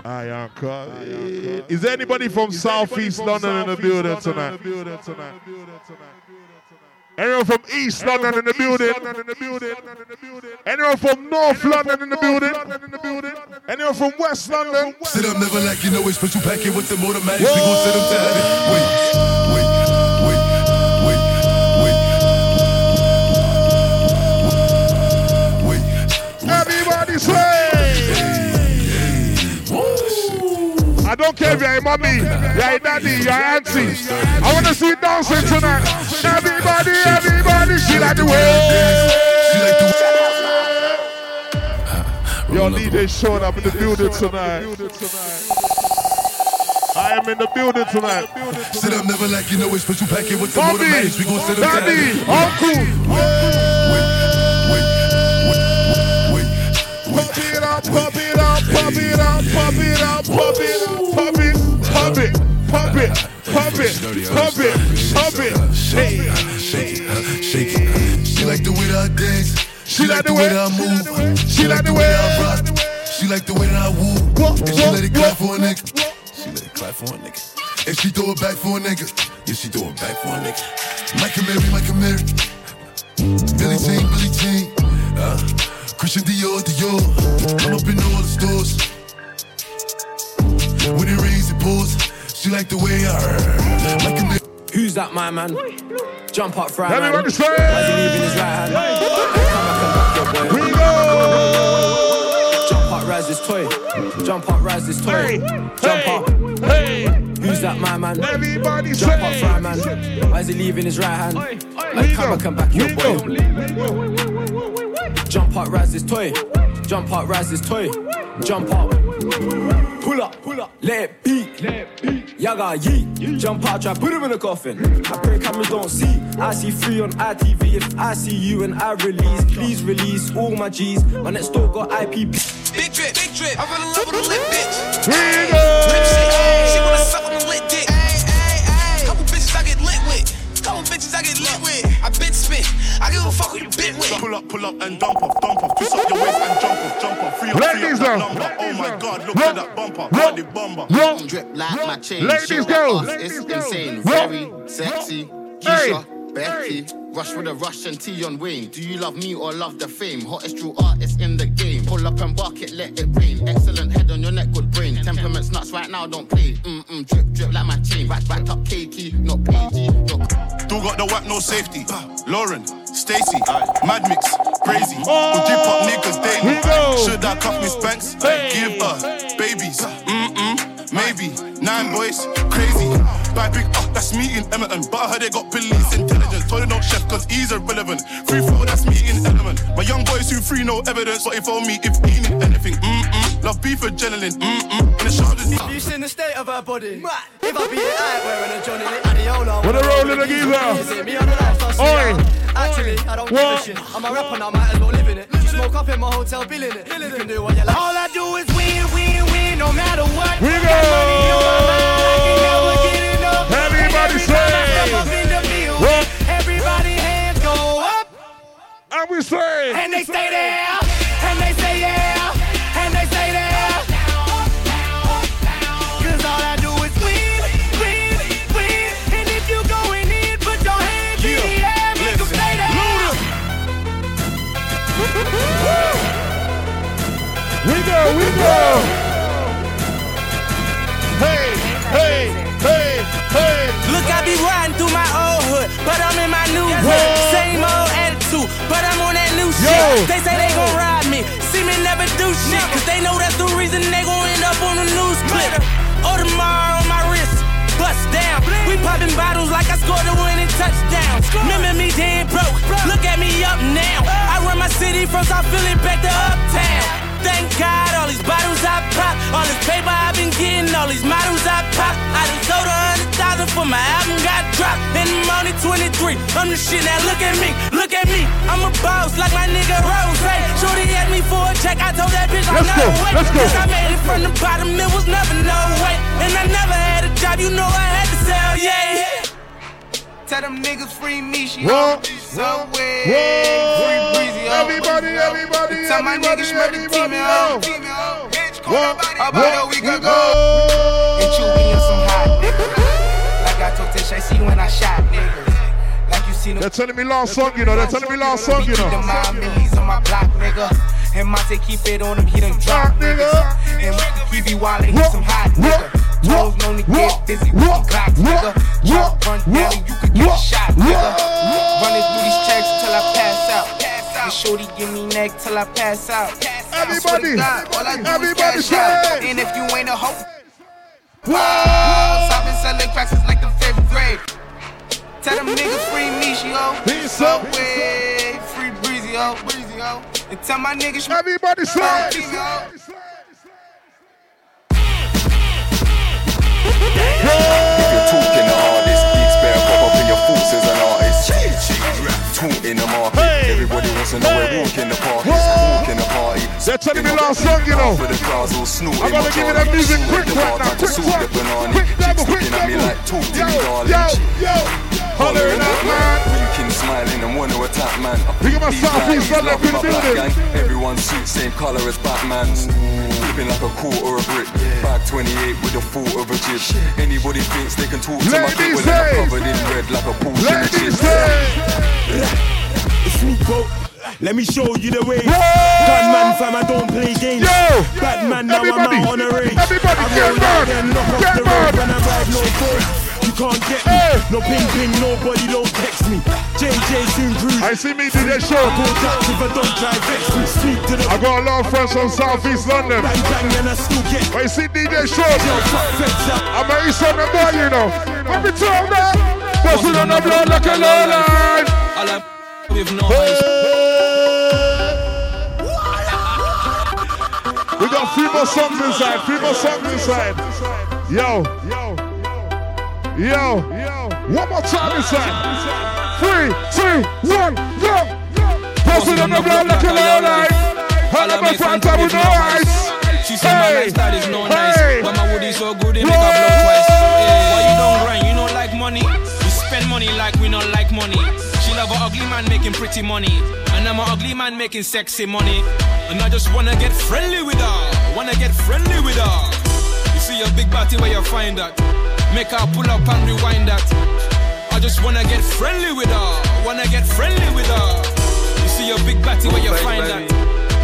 I am coming. Is there anybody from Southeast London in the building tonight? Anyone from East London in the building? Anyone from North London in the building? Anyone from West London? Sit up, never like you know it's special packet with the automatics. We gon' set them to heaven. Wait, wait, wait, wait, wait, wait. Everybody say. I don't care if you're a mommy, you're a daddy, you're an auntie. I want to see you dancing tonight. Everybody, everybody, she like the way. Your leader is showing up in the building tonight. I am in the building tonight. Sit up, never like you know it's special packet with the automatics. We gon' set them to daddy, uncle. Pump it up, pump it up, pump it up, pump it up, pump it, pump it, pump it, pump it, pump it, pump it, pump it. Hey, Shake it, shake it. She like the way that I dance. She like the way- that I move. she like the way- I rock. She like the way that I woo. And she let it clap for a nigga. She let it clap for a nigga. And she throw it back for a nigga. Yeah, she throw it back for a nigga. Mary, Michael Mary. Billy Jean, Billy Jean. Uh, Christian Dior, Dior. I'm up in all the stores. When it rains, it pours. She like the way I Michael Mary. Who's that, my man? Jump up, right, man. Everybody say- As he leaving his right hand. We go. Jump up, rise this toy. Jump up, rise this toy. Jump up. Hey. Who's that, my man? Everybody Jump say- up, right, man. As he leaving his right hand. Like, come and come back, your boy. Jump up, rise this toy. Jump up, rise this toy. Jump up. Pull up, pull up, let it beat. Yaga yeet, jump out, try put him in a coffin. I pray cameras don't see. I see free on ITV. If I see you and I release, please release all my G's. My next door got IP. Big drip, big drip. I fell in love with a lit bitch. We She wanna suck on a lit dick. Couple bitches I get lit with. Couple bitches I get lit with. I bit spit. I give a fuck who you bit with. Pull up, pull up and dump off, dump off. Twist up your waist and jump off, jump off. Free up, free Ladies up that now. number. Oh my god, look at that bumper. Body bomber. Drip like my chain. Ladies Shit go. that us, It's insane. Very sexy. Keisha, Becky. Rush with a Russian T on Wayne. Do you love me or love the fame? Hottest true artist in the game. Pull up and bark it, let it rain. Excellent head on your neck, good brain. Temperaments nuts right now, don't play. Mm mm, drip drip like my chain. Back back up, cakey, not pagey. Your Still got the whack, no safety. Lauren, Stacy, Mad Mix, crazy. We keep up niggas daily. Should I cuff me spanks? Give her babies. Mm-mm, maybe. Nine boys, crazy. Bad big up, ah, that's me in Emerton. But I heard they got police intelligence. Told they don't chef cause he's irrelevant. Free flow, that's me in element. My young boys who free no evidence. But if on me, if he need anything, mm-mm. Love beef adrenaline, mm-mm. In the shoulders, You seen the state of her body? Right. If I be it, I ain't wearing a Johnny Adiola. With a roll in the geezer. Me on the lifestyle, Oi. Actually, I don't What? give a shit. I'm a rapper now, might as well live in it. Smoke up in my hotel, bill in it. You can do what you like. All I do is win, win, win, no matter what. We Got go. And we say. And they stay there. And they say yeah. And they say there. Cause all I do is. And if you going in, put your hands in the air, make them stay there. We go, we go. Hey, hey, hey, hey. Look, I be riding through my old hood, but I'm in my new hood. But I'm on that new Yo. shit. They say they gon' ride me, see me never do shit, cause they know that's the reason they gon' end up on the news clip. Oh, Audemars on my wrist, bust down. We popping bottles like I scored a winning touchdown. Remember me dead broke, look at me up now. I run my city from South Philly back to Uptown. God, all these bottles I pop, all this paper I've been getting, all these models I pop. I done sold a hundred thousand for my album got dropped. And I'm only 23. I'm the shit now. Look at me, look at me. I'm a boss like my nigga Rose. Shorty asked me for a check. I told that bitch Let's go, wait. let's go. I made it from the bottom. It was never no way. And I never had a job. You know I had to sell, yeah. Tell them niggas free me, she Whoa. Whoa. free breezy, oh. Everybody, everybody, Tell my niggas spread the team out. Bitch, Whoa, about whoa, a week whoa. ago. And you be on some hot niggas. Like I told Tish, I see when I shot niggas. Like you seen them. They're telling me last song, you know. They're telling me last song, you know. millies on my block, nigga. And Monte keep it on him, he done drop niggas. And he be wildin', he some hot nigga. Toes known to get busy with some clocks, nigga. Drop run down and you could get shot, nigga. Running through these checks till I pass out. And shorty give me neck till I pass out. I Everybody, God, all I do is everybody cash out. And if you ain't a hoe, I've been selling cracks since like the fifth grade. Tell them niggas free me, ho. Peace up. Subway, free breezy ho, breezy ho. And tell my niggas Everybody say. If you're talking the hardest, beats better pop up in your thoughts as an artist. In the market, everybody wants to know where walk in the park is. Walk in the party. They're telling me last song, you know. For the crowds all snoot I in gotta my give you that music quick right now, to quick sort one. the banana. Quick level, quick looking at me like, talk to Yo, me, darling. yo, yo. Hollering out, man. Winking, smiling, and want to attack, man. Big up my Southeast ladies London love my for the black building. gang. Everyone's suit, same colour as Batman's. Flipping like a quarter or a brick. Bag 28 with a thought of a jib. Anybody thinks they can talk to my Ladies kid, well, say. I'm covered in red like a Porsche in a chip. say. It's me, bro. Let me show you the way. Gunman fam, I don't play games. Yo! Batman, now Everybody, I'm out on a range. everybody, I get roll mad, out and knock off get the mad. Road when I ride no phone. You can't get me. No ping ping, nobody don't text me. JJ soon cruise. I see me do that show. I if I don't try vex me. Speak to the I got a lot of friends from Southeast London. bang bang and I still get. But you see DJ Short, Yo, fuck feds out. I'm a East London boy, you know. Let me tell that. Busting on the blood like a low line. All I'm with no eyes. We got three more songs inside. Three more songs inside. Yo. Yo. Yo, yo, one more time inside. Three, two, one, go. Posted on the ground like a low light. All of my friends are with no eyes. She said my lifestyle is no nice, but my wood is so good it make her blow twice. Why you don't grind? You don't like money. We spend money like we don't like money. She love a ugly man making pretty money, and I'm a ugly man making sexy money. And I just wanna get friendly with her. Wanna get friendly with her. You see a big body where you find that. Make her pull up and rewind that. I just wanna get friendly with her. Wanna get friendly with her. You see a big body where you find that.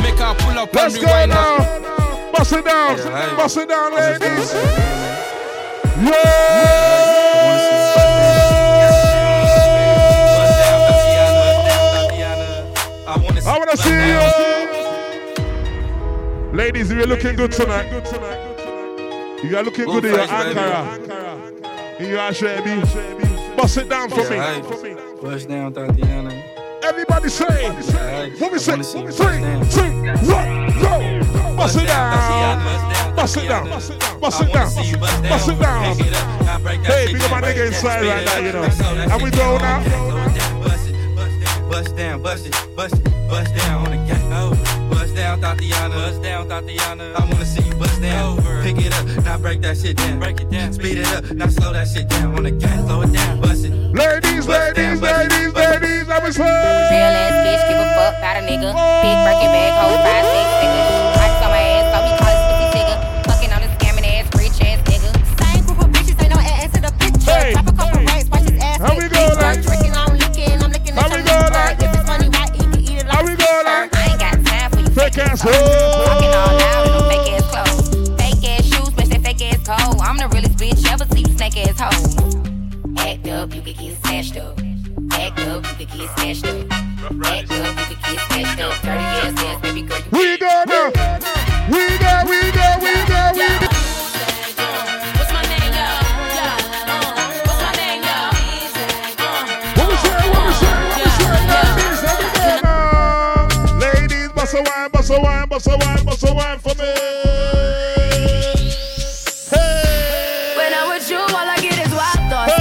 Make her pull up Let's and go rewind now. that. Bust it down. Yeah, Bust it down, ladies. I wanna I wanna see you. Ladies, you're looking good tonight. You got looking good in your Good. Ankara. In your Ashrabi. Bust it down for me. Bust down, Tatiana. Everybody say. What we say? Three, two, one, go. Bust it down. Bust it down. Bust it down. Bust it down. Hey, big up my nigga inside right now, you know. And we go now. Bust down, bust it, bust it, bust down on the gang. Bust down, Tatiana. Bust down, Tatiana. I wanna see you bust down. Pick it up, now break that shit down. Break it down. Speed it up, now slow that shit down on the gang. Slow it down, bust it. Ladies, ladies, ladies, ladies, let me say. Real ass bitch, give a fuck about a nigga. Big Birkin bag, hold five, six figures. Time for. Fake ass Walking all loud in them fake ass clothes. Fake ass shoes, match that fake ass cold. I'm the realest bitch ever see snake ass hoe. Act up, you can get snatched up. Act up, you can get snatched up. Act up, you can get snatched up. Dirty ass ass, baby girl, We go now. We go, we go, wine, bust a wine, bust a wine for me. When I'm with you, all I get is wild thoughts.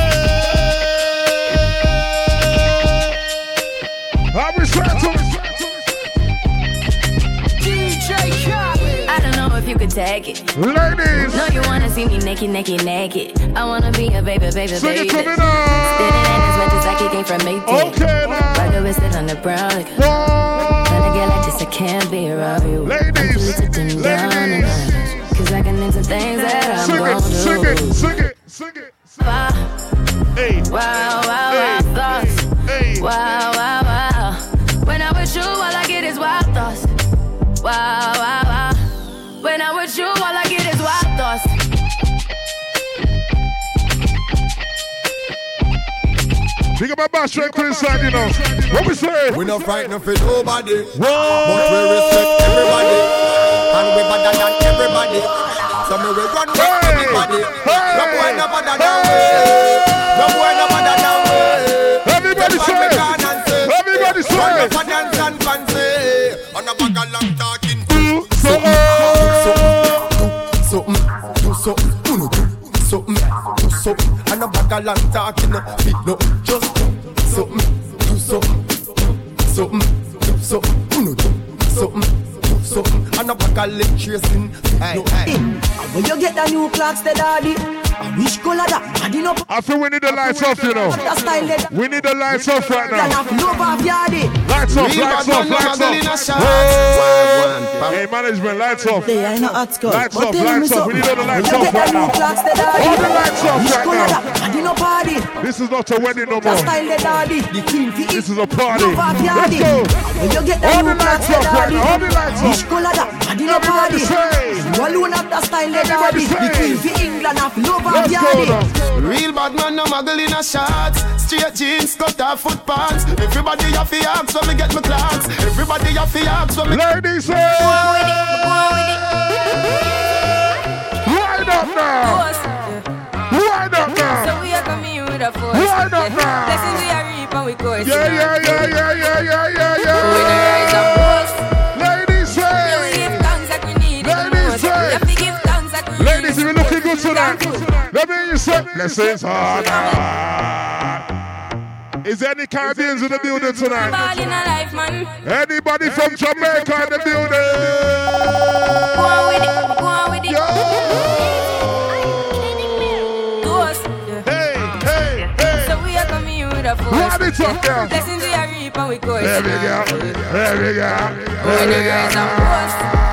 I'm respectful. I don't know if you could take it. Ladies. No, you wanna see me naked, naked, naked. I wanna be a baby, baby, Sing baby. it to me now. Spinning in as much as I can from Maytag. Okay now. Rocket with it on the brown. Like, can't be around you. Ladies, ladies. Cause I can into things that I'm Sing gon' it, do. sing it, sing it, sing it. Wow, wow, wow, wow, thoughts. Wow, wow. Big up my to the side, you know. What we say? We not frightened for nobody, but we respect everybody, and we better than everybody. So me we run with everybody. No boy no better than we. No boy a long talking, fit no, just something, do something, something, do something, no do something, do something, and a bag of leg tracing, fit no. And when you get the new clocks, the daddy, I wish color that, daddy no I feel we need the lights off, you know. That style that- We need the lights off right now. have love off yardy. Lights off, lights off, lights muggle in a off. Hey, management, lights off. They ain't no hot skull. Lights off, lights off. We need all the lights off right now. clocks, the daddy, All the lights off right now. that, daddy no party. This is not a wedding no more. style the daddy, the queen fi This is a party. Let's go. When you get the All the lights off right now. All the lights off. wish color that, daddy no party. You alone have that style the daddy, the queen fi England have love off yardy. Real bad man, no muggle in a shorts. Straight jeans, cut off foot pants. Everybody have to ask when me get my clocks. Everybody have to ask when me. Ladies, say. Wind up now. Wind up now. So we are coming with a force. Wind up now. Blessings we are reap and we course. Yeah, yeah, yeah, yeah, yeah, yeah, say blessings on Is there any Caribbeans in the building tonight? Ball in a life, man. Anybody from Jamaica in the building? Go on with it. Go on with it. Ghost. Hey, hey, hey. So we are coming with a force. Run it up, girl. Blessings we are reaping, we go. There we go. There we go. There the rise we go.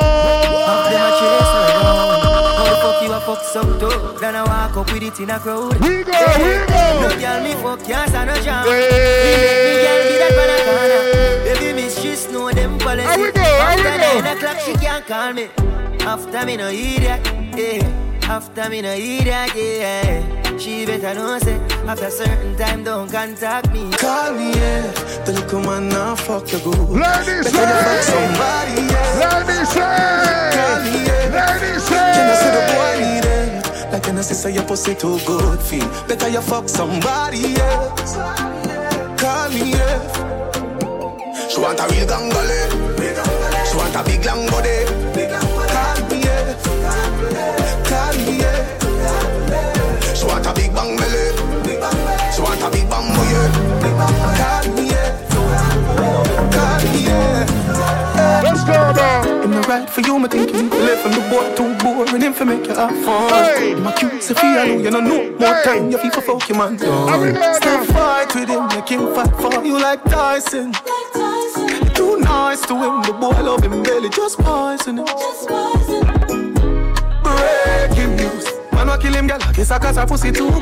Fuck some dope, then I walk up with it in a crowd. We go, we go. No girl me fuck can't stand no jam. Hey. We make me girl be that banana. Baby miss she know them policy. How we go, how we After nine o'clock she can't call me. After me no idiot, yeah. After me no idiot, yeah. She better know say after a certain time don't contact me. Call me, yeah. The little man now fuck the good. Ladies, Better you fuck say. somebody, yeah. Ladies, say. Call me, yeah. Ladies, Can you see the boy need it? Like can I say your pussy too good feel? Better you fuck somebody, yeah. Call me, yeah. She want a real gangale. She want a big long body. Bang belly. She want a big bang boy, yeah. Call me, yeah. Call me, yeah. Let's go now. I'm not right for you, my thinking. Left from the boy too boring, him for make you have fun. Hey. My cute Sophia, know you don't know more Hey. time. You feel for fuck you, man. How we go fight with him, make him fight for you like Tyson. Too nice to him, the boy love him belly, just poison him. Breaking news, man, wa kill him, girl. I guess I got her pussy too good.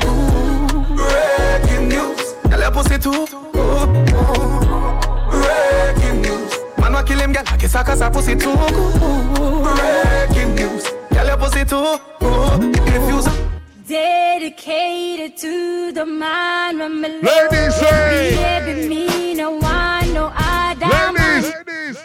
Breaking news, girl, your pussy too good. Breaking news, man, wa kill him, girl. I guess I got her pussy too good. Breaking news, girl, your pussy too good. If you Dedicated to the man when me Ladies, say. Baby, me no one, no other man. Ladies,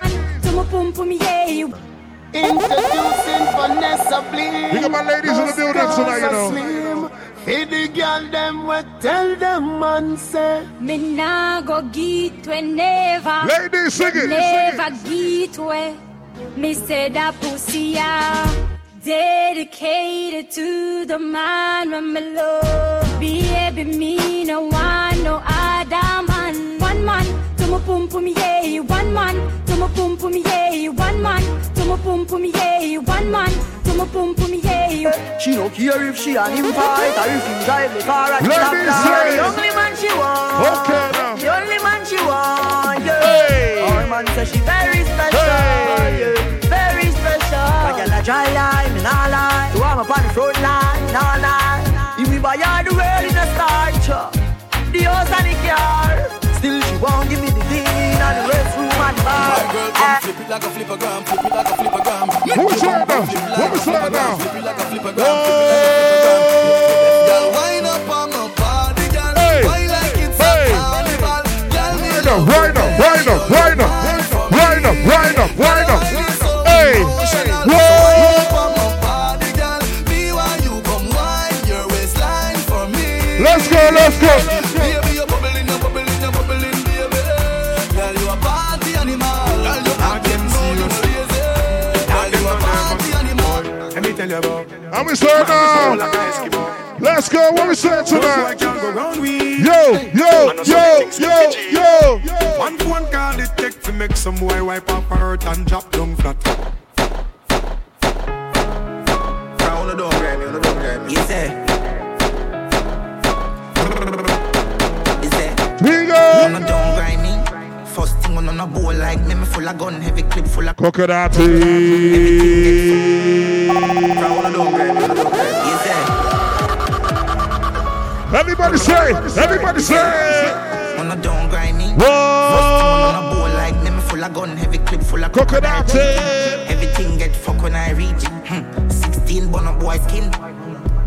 Introducing Vanessa Bling. Big up my ladies in the building tonight, you know. know. Hey, the girl them what tell them man say. Me nah go get we never. Ladies, sing it. Never get we. Me say that pussy yeah. Dedicated to the man when me love. Baby, me no one, no other man. One man to my pum pum yeah. One man to my pum pum yeah. One man to my pum pum yeah. One man to my pum pum yeah. She don't care if she and him fight or if him drive the car and Let stop me down. The only man she want. Okay now. The only man she want. Yeah. Hey. Our man say she very special. Hey. Yeah. Very special. Like a dry line, me nah lie. So I'm up on the front line, nah lie. If we buy her the world in a starch, the house and the car. Still she won't give me the thing in the restroom and bar. My girl come flip it like a flippergram, flip it like a flipper flippergram. Who's that now? What was that now? Let's go. What we say tonight? Yo, yo, yo, yo, yo. One phone call it take to make some boy wipe up her hurt and drop down flat. Round the door, Grammy, on the door, Grammy. Yes, sir. We On go. the down, grimy. First thing on a bowl like me, me full of gun, heavy clip full of Coconut. Everybody say, everybody say. On the down, grimy. Whoa. On a bowl like me, me full of gun, heavy clip full full of Coconut. Everything get fuck when I reach it. Hmm. 16 bun up boy skin.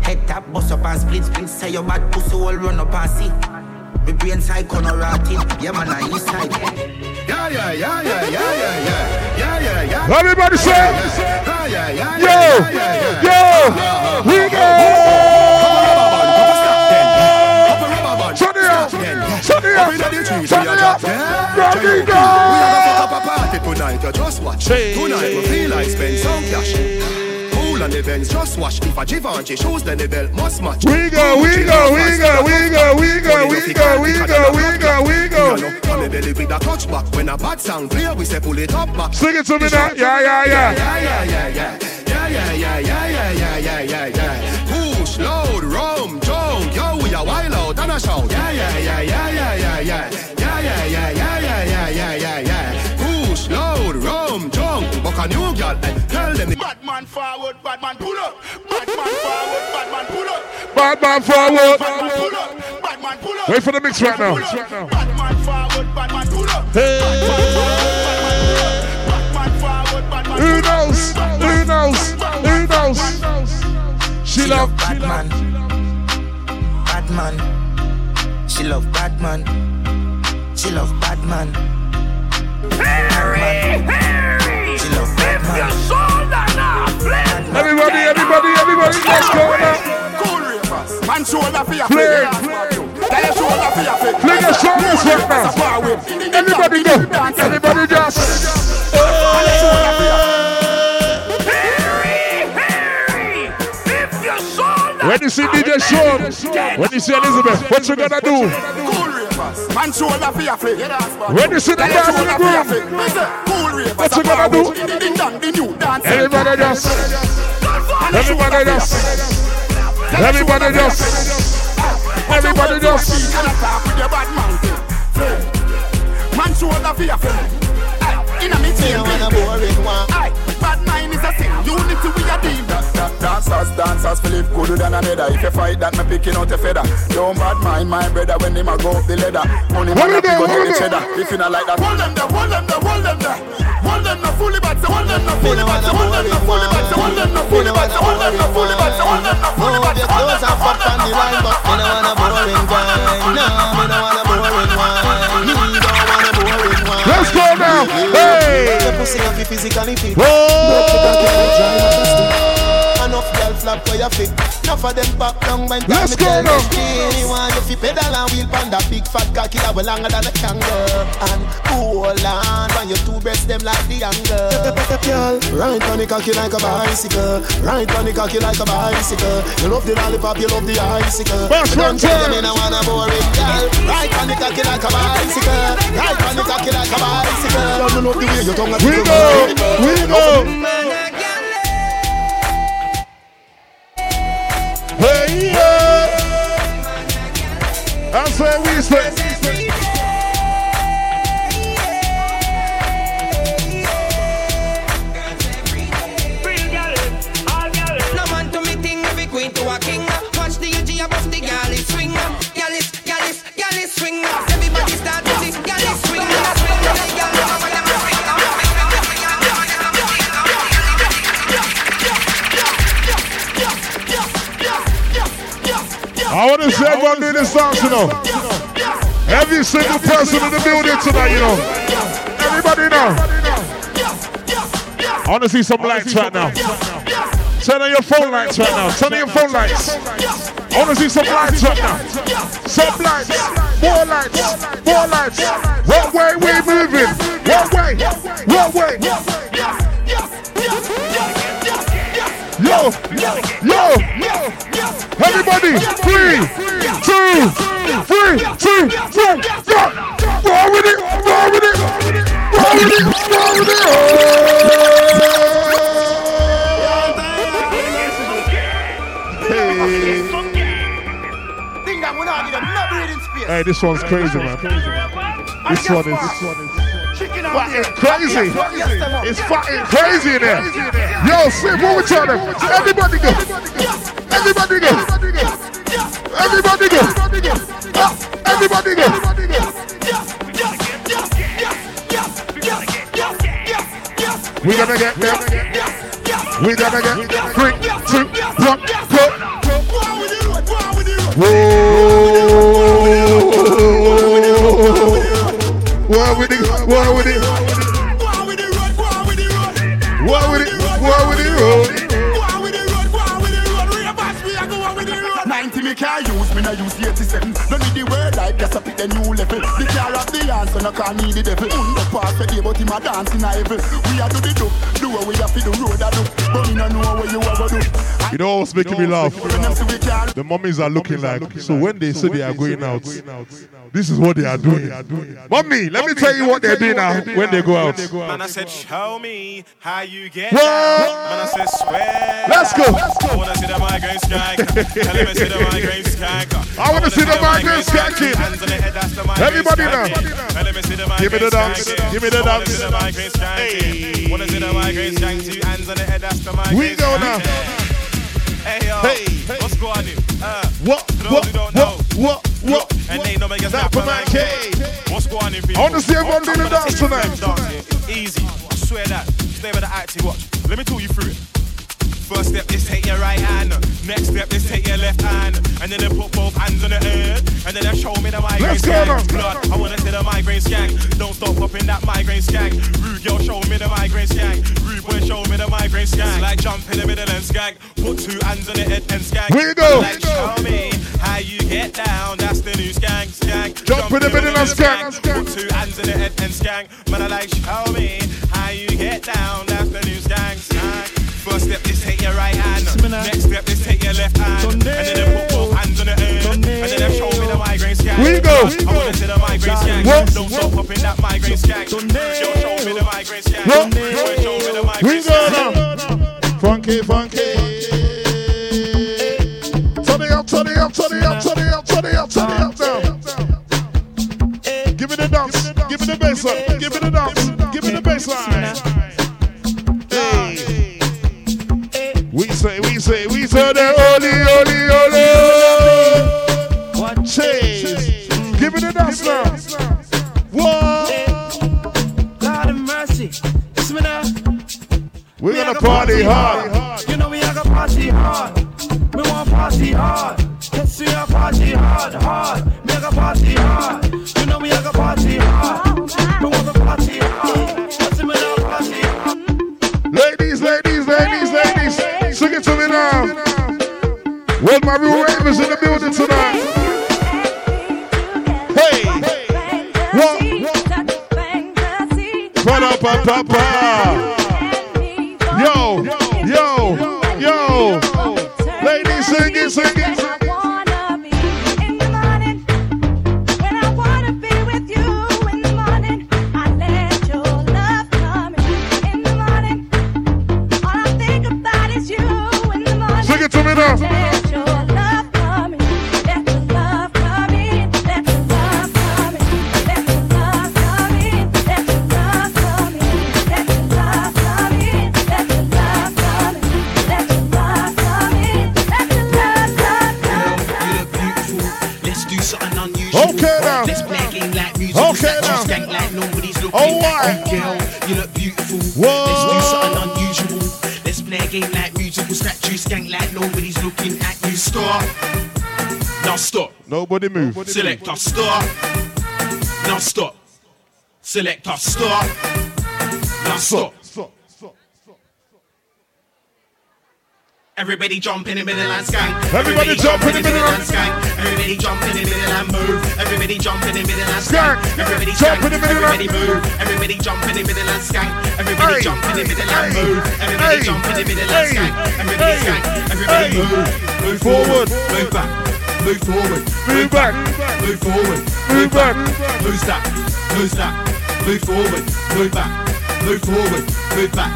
Head tap, bust up and split split. Say your bad pussy all run up and see. My brain side corner rotting. Yeah man, I inside. Yeah, yeah, yeah, yeah, yeah, yeah, yeah, yeah, yeah, yeah. Everybody say, Yeah, yeah, yeah, yo, yeah, yeah, yeah. yo, we go. Shut it up, shut it up. Rock We down. have a fuck up a party tonight, you just watch. Tonight we feel like spend some cash. Cool on the Benz, just watch. If a Givenchy shoes, then the belt must match. We go, we go, we go, we go, we go, we go, we go, we go, we go. On the belly with a touchback. When a bad sound clear, we say pull it up back. Sing it to me now. Yeah, yeah, yeah. Yeah, yeah, yeah, yeah. Yeah, yeah, yeah, yeah, yeah, yeah, yeah, yeah, yeah. Push, load, rum, jump, yo, we a wild out and a shout. Yeah, yeah, yeah, yeah, yeah, yeah, yeah. New girl. eh, Tell them the bad man forward, bad man pull up. Bad man forward, bad man pull up. Bad man forward. Bad man pull up. Bad man pull up. Wait for the mix right now. Bad man forward, bad man pull up. Who knows? Who knows? Who knows? She love. bad man. Bad man. She love bad man. She love bad man. Bad man. Everybody, everybody, everybody, let's go now. Cool ravers. Man shoulder for your Fling. Tell your shoulder for your feet. Fling your shoulders right now. Everybody go. Everybody just. When you see DJ Sean, when you see Elizabeth, what you gonna do? Control of your flip. When you see the dance in the room. What you gonna do? Everybody just. Everybody just. Everybody just. Everybody just. Man, show the fear. In a meeting, when a boring one unity we are deal. Dancers, dancers, Philip gooder than another. If you fight that, me picking out a feather. Don't bad mind my brother when they go up the ladder. Money man, I go get the cheddar. If you not like that, hold them there, hold them there, hold them there. Hold them no fully back, hold them no fully back, hold them no fully back, hold them no fully back, hold them no fully back, hold them no fully back. Hold them no fully back, hold them no fully back. Hold them no fully back, hold them no fully back. Hold them no fully back, hold them no fully back. Hold them no fully back, hold them no fully back. Hold them no fully back, hold them not fully back. Let's go now. Hey. Flap where you fit. Enough of them back down when Let's me go now. Anyone you pedal and wheel pan that big fat cocky that way longer than a kangaroo And hold on when your two breasts them like the angle. Girl, ride on the cocky like a bicycle. Ride on the cocky like a bicycle. You love the lollipop, you love the icicle. Boss don't tell me no wanna boring girl. Ride on the cocky like a bicycle. Ride on the cocky like a bicycle. Me love the way your tongue We go. We go. That's where we say. I want to see everyone doing this dance, you know. Every single person in the building tonight, you know. Everybody know. I want to see some lights right now. Turn on your phone lights right now. Turn on your phone lights. I want to see some lights right now. Some lights. More lights. More lights. What way we moving? What way? What way? Yo, yo, everybody, three, two, three, two, one, go, roll with it, roll with it, roll with it, roll with it. Hey, this one's crazy, man. This one is fucking crazy. It's fucking crazy in there. Yo, Sim, what we tell them? Everybody go. Everybody go. Everybody go. Everybody go. Everybody. Yes. Yes. We gonna get them. We gonna get three, two, one, go. Whoa. With it? What with it? What with it? What with it? road? 90 me can't use, me not use 87 Don't need the word like just a pick the new level The car of the answer, no call me the devil Underpass the day, but him a dance in a We a do the do, do what we have to the road I do But me no know what you ever do You know what's making me laugh? The mummies are looking like, so when they say they are going out, this is what they are doing. Mummy, let me tell you what they're doing now when they go out. Man, I said, show me how you get What? Man, I said, swear. Let's go. I wanna see the migraine skank. Tell him to see the migraine skank. I wanna see the migraine skanking. Hands on the head, that's the migraine Everybody now. skanking. Tell him to see the Give me the dance. Give me the dance. see the migraine skanking. Wanna see the migraine skank. Two hands on the head, that's the migraine We go now. Hey yo, what's going on? Uh, What? for What? Who don't know, What? What? and they know me get That on my K. What's going on, people? I wanna see everyone do the dance take you through tonight. Easy, I swear that. Stay with the acting, watch. Let me talk you through it. First step is take your right hand. Next step is take your left hand. And then they put both hands on the head. And then they show me the migraine Let's skank. Blood, I wanna see the migraine skank. Don't stop popping that migraine skank. Rude girl, show me the migraine skank. Rude boy, show me the migraine skank. It's like jump in the middle and skank. Put two hands on the head and skank. Here you go. Like show me how you get down. That's the new skank, skank. Jump in the middle and skank. Put two hands on the head and skank. Man, I like show me how you get down. That's the new skank, skank. First step is take your right hand. Next step is take your left hand. And then they put both hands on the head. And then they show me the migraine skank. We go. I wanna the migraine skank. What? Don't stop popping that migraine skank. Yo, show me the migraine skank. What? Yo, show me the migraine We go now. Funky, funky. Turn it up, turn it up, turn it up, turn it up, turn it up, turn it up. Give me the dance, give me the bass line, give me the dance, give me the bass say, we say, we say the holy, holy, holy. What chase? Give it a dance now. What? God of mercy. Listen me now. We're I gonna go party hard. You know we are gonna party hard. We want party hard. Yes, we are party hard, hard. Me a go party hard. You know we are gonna party hard. We want to party hard. Now. Well, my real ravers in the building tonight. Hey, what? Pa. Yo, yo, yo. Stop. Nobody move. Selector stop. Now stop. Selector stop. Now stop. Everybody jump in the middle and skank. Everybody jump in the middle and skank. Everybody jump in the middle and move. Everybody jump in the middle and skank. Everybody Jump in the middle and- Everybody move. Everybody jump in the middle and skank. Everybody jump in the middle and move. Everybody jump in the middle and skank. Everybody skank. Everybody move. Move Forward. Move back. Move forward. Move back. Move forward. Move back. Who's that? Who's that? Move forward. Move back. Move forward. Move back.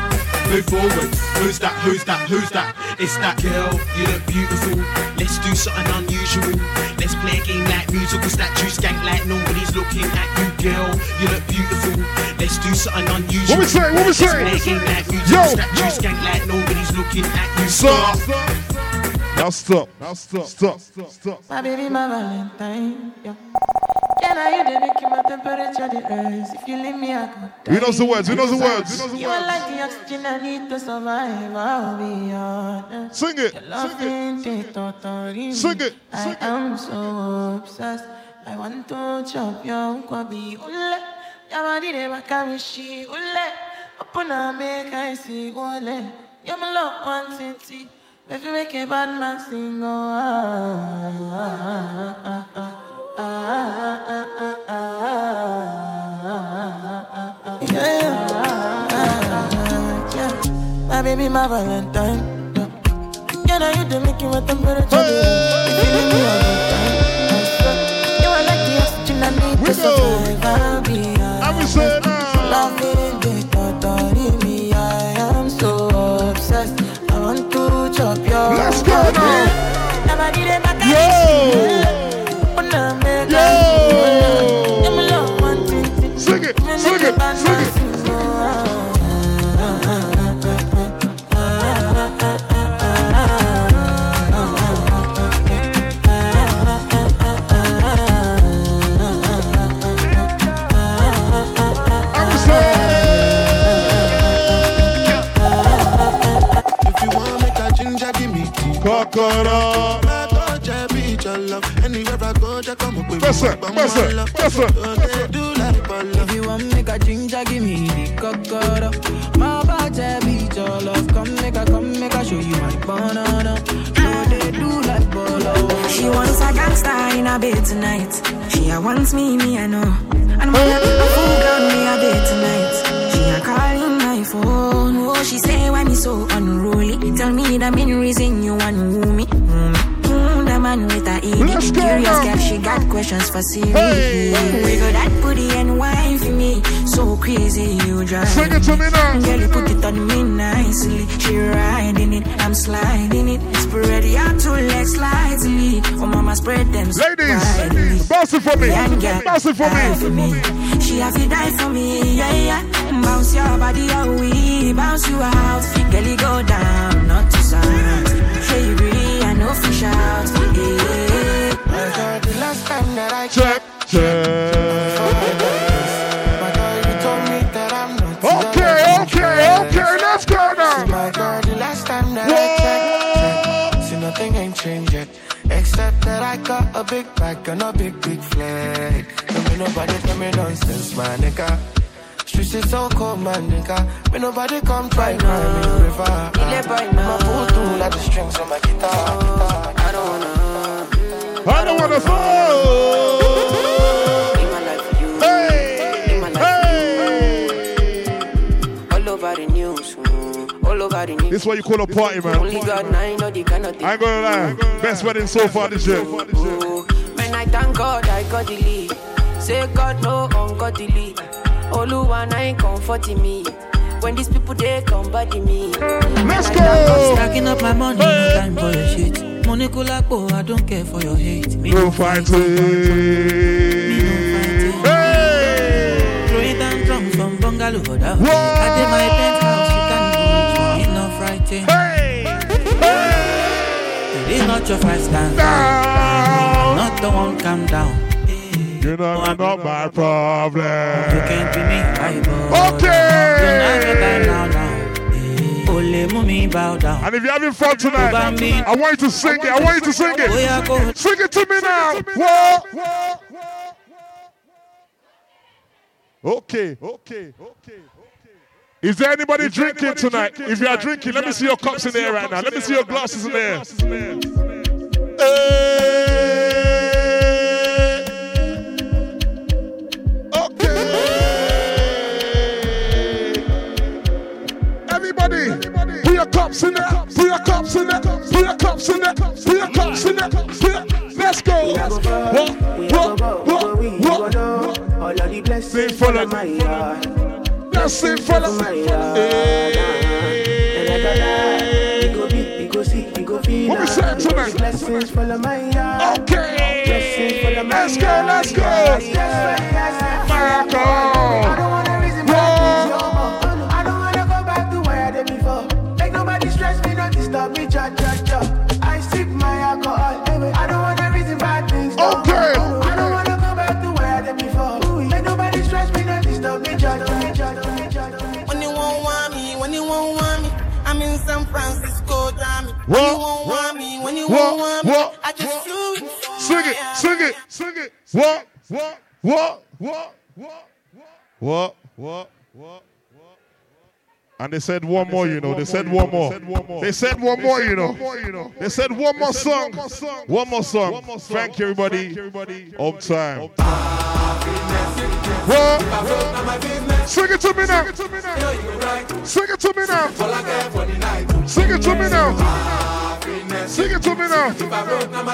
Move forward. Who's that? Who's that? Who's that? It's that girl. You look beautiful. Let's do something unusual. Let's play a game like musical statue. Skank like nobody's looking at you, girl. You look beautiful. Let's do something unusual. What we say? What we say? Let's play a game like musical Yo, statue. yo. Skank like nobody's looking at you. Stop. Now stop. Now stop. Stop. Stop. My baby, my Valentine. Yeah. Can I hear the Nicki, my temperature the rise. If you leave me, I could Who knows the words? Who knows the words? Who knows the You are like the oxygen I need to survive. I'll be honest. Sing it. Your love ain't it, totally. Sing it. I am so obsessed. I want to chop your nkwobi. Ule. Yamadi de bakamishi. Ule. Open up, make I see. Ule. You're my love, one city. If you make a bad man sing, oh, ah, ah, ah, ah, ah, ah, ah, ah, ah, ah, ah, yeah, yeah. My baby, my Valentine. Yeah, now you do make you a temperature. If you me all the time. You are like the oxygen I need to survive. I'll be Whoa! Me. Bounce it for me. She have to die for me, yeah, yeah. Bounce your body away, bounce you out. Girl, you go down, not to sound. Say you agree, I know fish out. Yeah. Girl, the last time that I check, check. A big bag and a big, big flag. Don't be nobody tell me nonsense, my nigga. Streets is so cold, my nigga. Be nobody come try cry me a river. My pull through like the strings on my guitar. I don't wanna. I don't wanna fall. All over the news, mm, all over the news. This is what you call a party, man. Only God now, you know the kind of thing. I ain't gonna lie. Best wedding so far this year. When I thank God, I got the lead. Say God no ungodly. Oluwa na ain't comforting me. When these people they come body me. Let's go. Stacking up my money, no time for your shit. Money kulakbo, oh, I don't care for your hate. Me No fighting. Throwing down drums from bungalow. That. I did my penthouse, you can do it. Me no frightened. It is not your fight, stand down. The calm down. You know, oh, you're not my problem. You can't be me, I bow Okay. Don't have your time now, now. Ole mumi bow down. And if you're having fun tonight, I want you to sing it. I want you to sing it. Sing it to me now. Whoa. Okay. Okay. Okay. Is there anybody drinking tonight? If you are drinking, let me see your cups in there right now. Let me see your glasses in there. Everybody, beer cups in it, beer cups in it, beer cups in it, beer. Let's go. Walk, walk, walk, walk, walk. All of the blessings for my yard. blessings, for my yard. Hey. What we saying tonight? Blessings follow my yard. Okay. Blessings follow my yard. Let's go, let's go. Fire, come. What? You won't want me when you What? won't want me. What? I just flew in Sing it, sing it, sing it. What? What? What? What? What? What? What? What? And they said one more, you know. They said one more. They said one more, you know. They said one more song. One more song. Thank you, everybody. On time. What? Sing it to me now. Sing it to me now. Sing it to me now. Sing it to me now.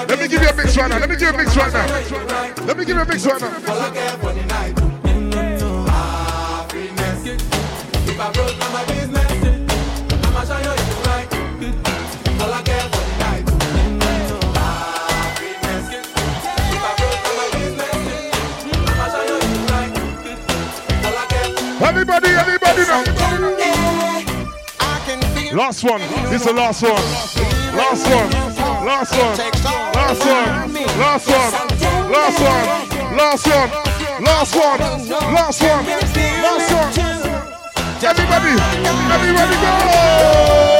Let me give you a mix right now. Let me give you a mix right now. Let me give you a mix right now. If I broke down my business, I'ma show you care Everybody, everybody now. Last one. This is the last one. Last one. Last one. Last one. Last one. Last one. Last one. Last one. Last one. Last one. Everybody, everybody go.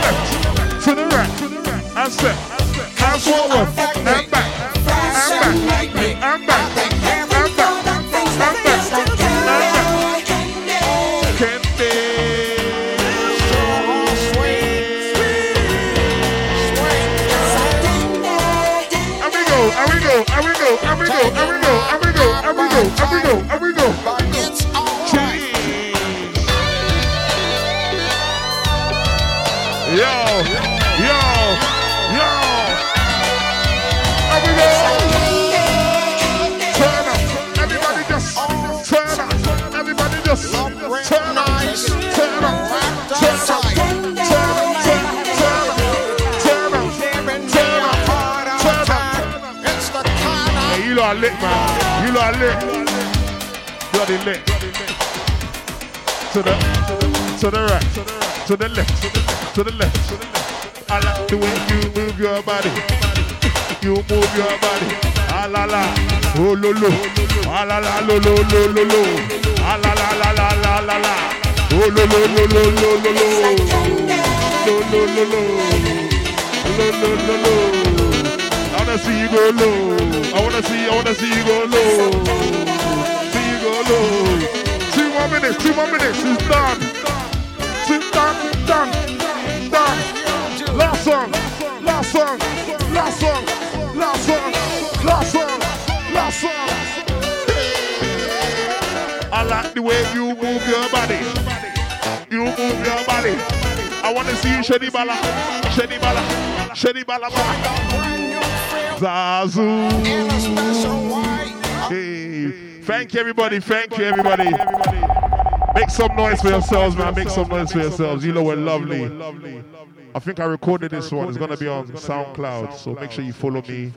the to the left, to the right, and step, and forward, are lit. Lit. To the, to the right, to the left, to the left. I like the way you move your body. You move your body. Ah la la, oh lo lo, ah la la lo lo lo lo lo, ah la la la la la la la, oh lo lo lo lo lo lo lo, lo lo lo lo, lo lo lo lo. Wanna see you go low. I wanna see, I wanna see you go low. See you go low. Two more minutes, two more minutes. It's done. It's done, done, done. Last song, last song, last song, last song, last song, last song. I like the way you move your body. You move your body. I want to see you shady bala, shady bala, shady bala bala. Zazu. Hey, thank you everybody. Thank you everybody. Make some noise for yourselves, man. Make some noise for yourselves. You know we're lovely. I think I recorded this one. It's gonna be on SoundCloud, so make sure you follow me.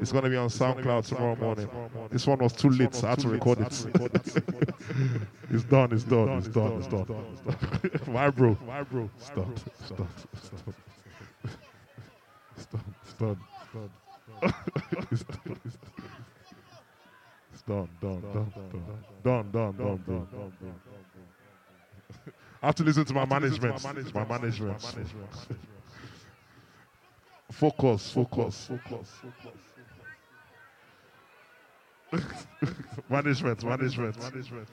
It's gonna be on SoundCloud tomorrow morning. This one was too lit, so I had to record it. it's done. It's done. It's done. It's done. Why, bro? Why, bro? Done. It's done. It's done. It's done. Done. Done. Done. Done. Done. Done. Done. Done. I have to listen to my management. My management. Focus, focus, focus. management, management, management.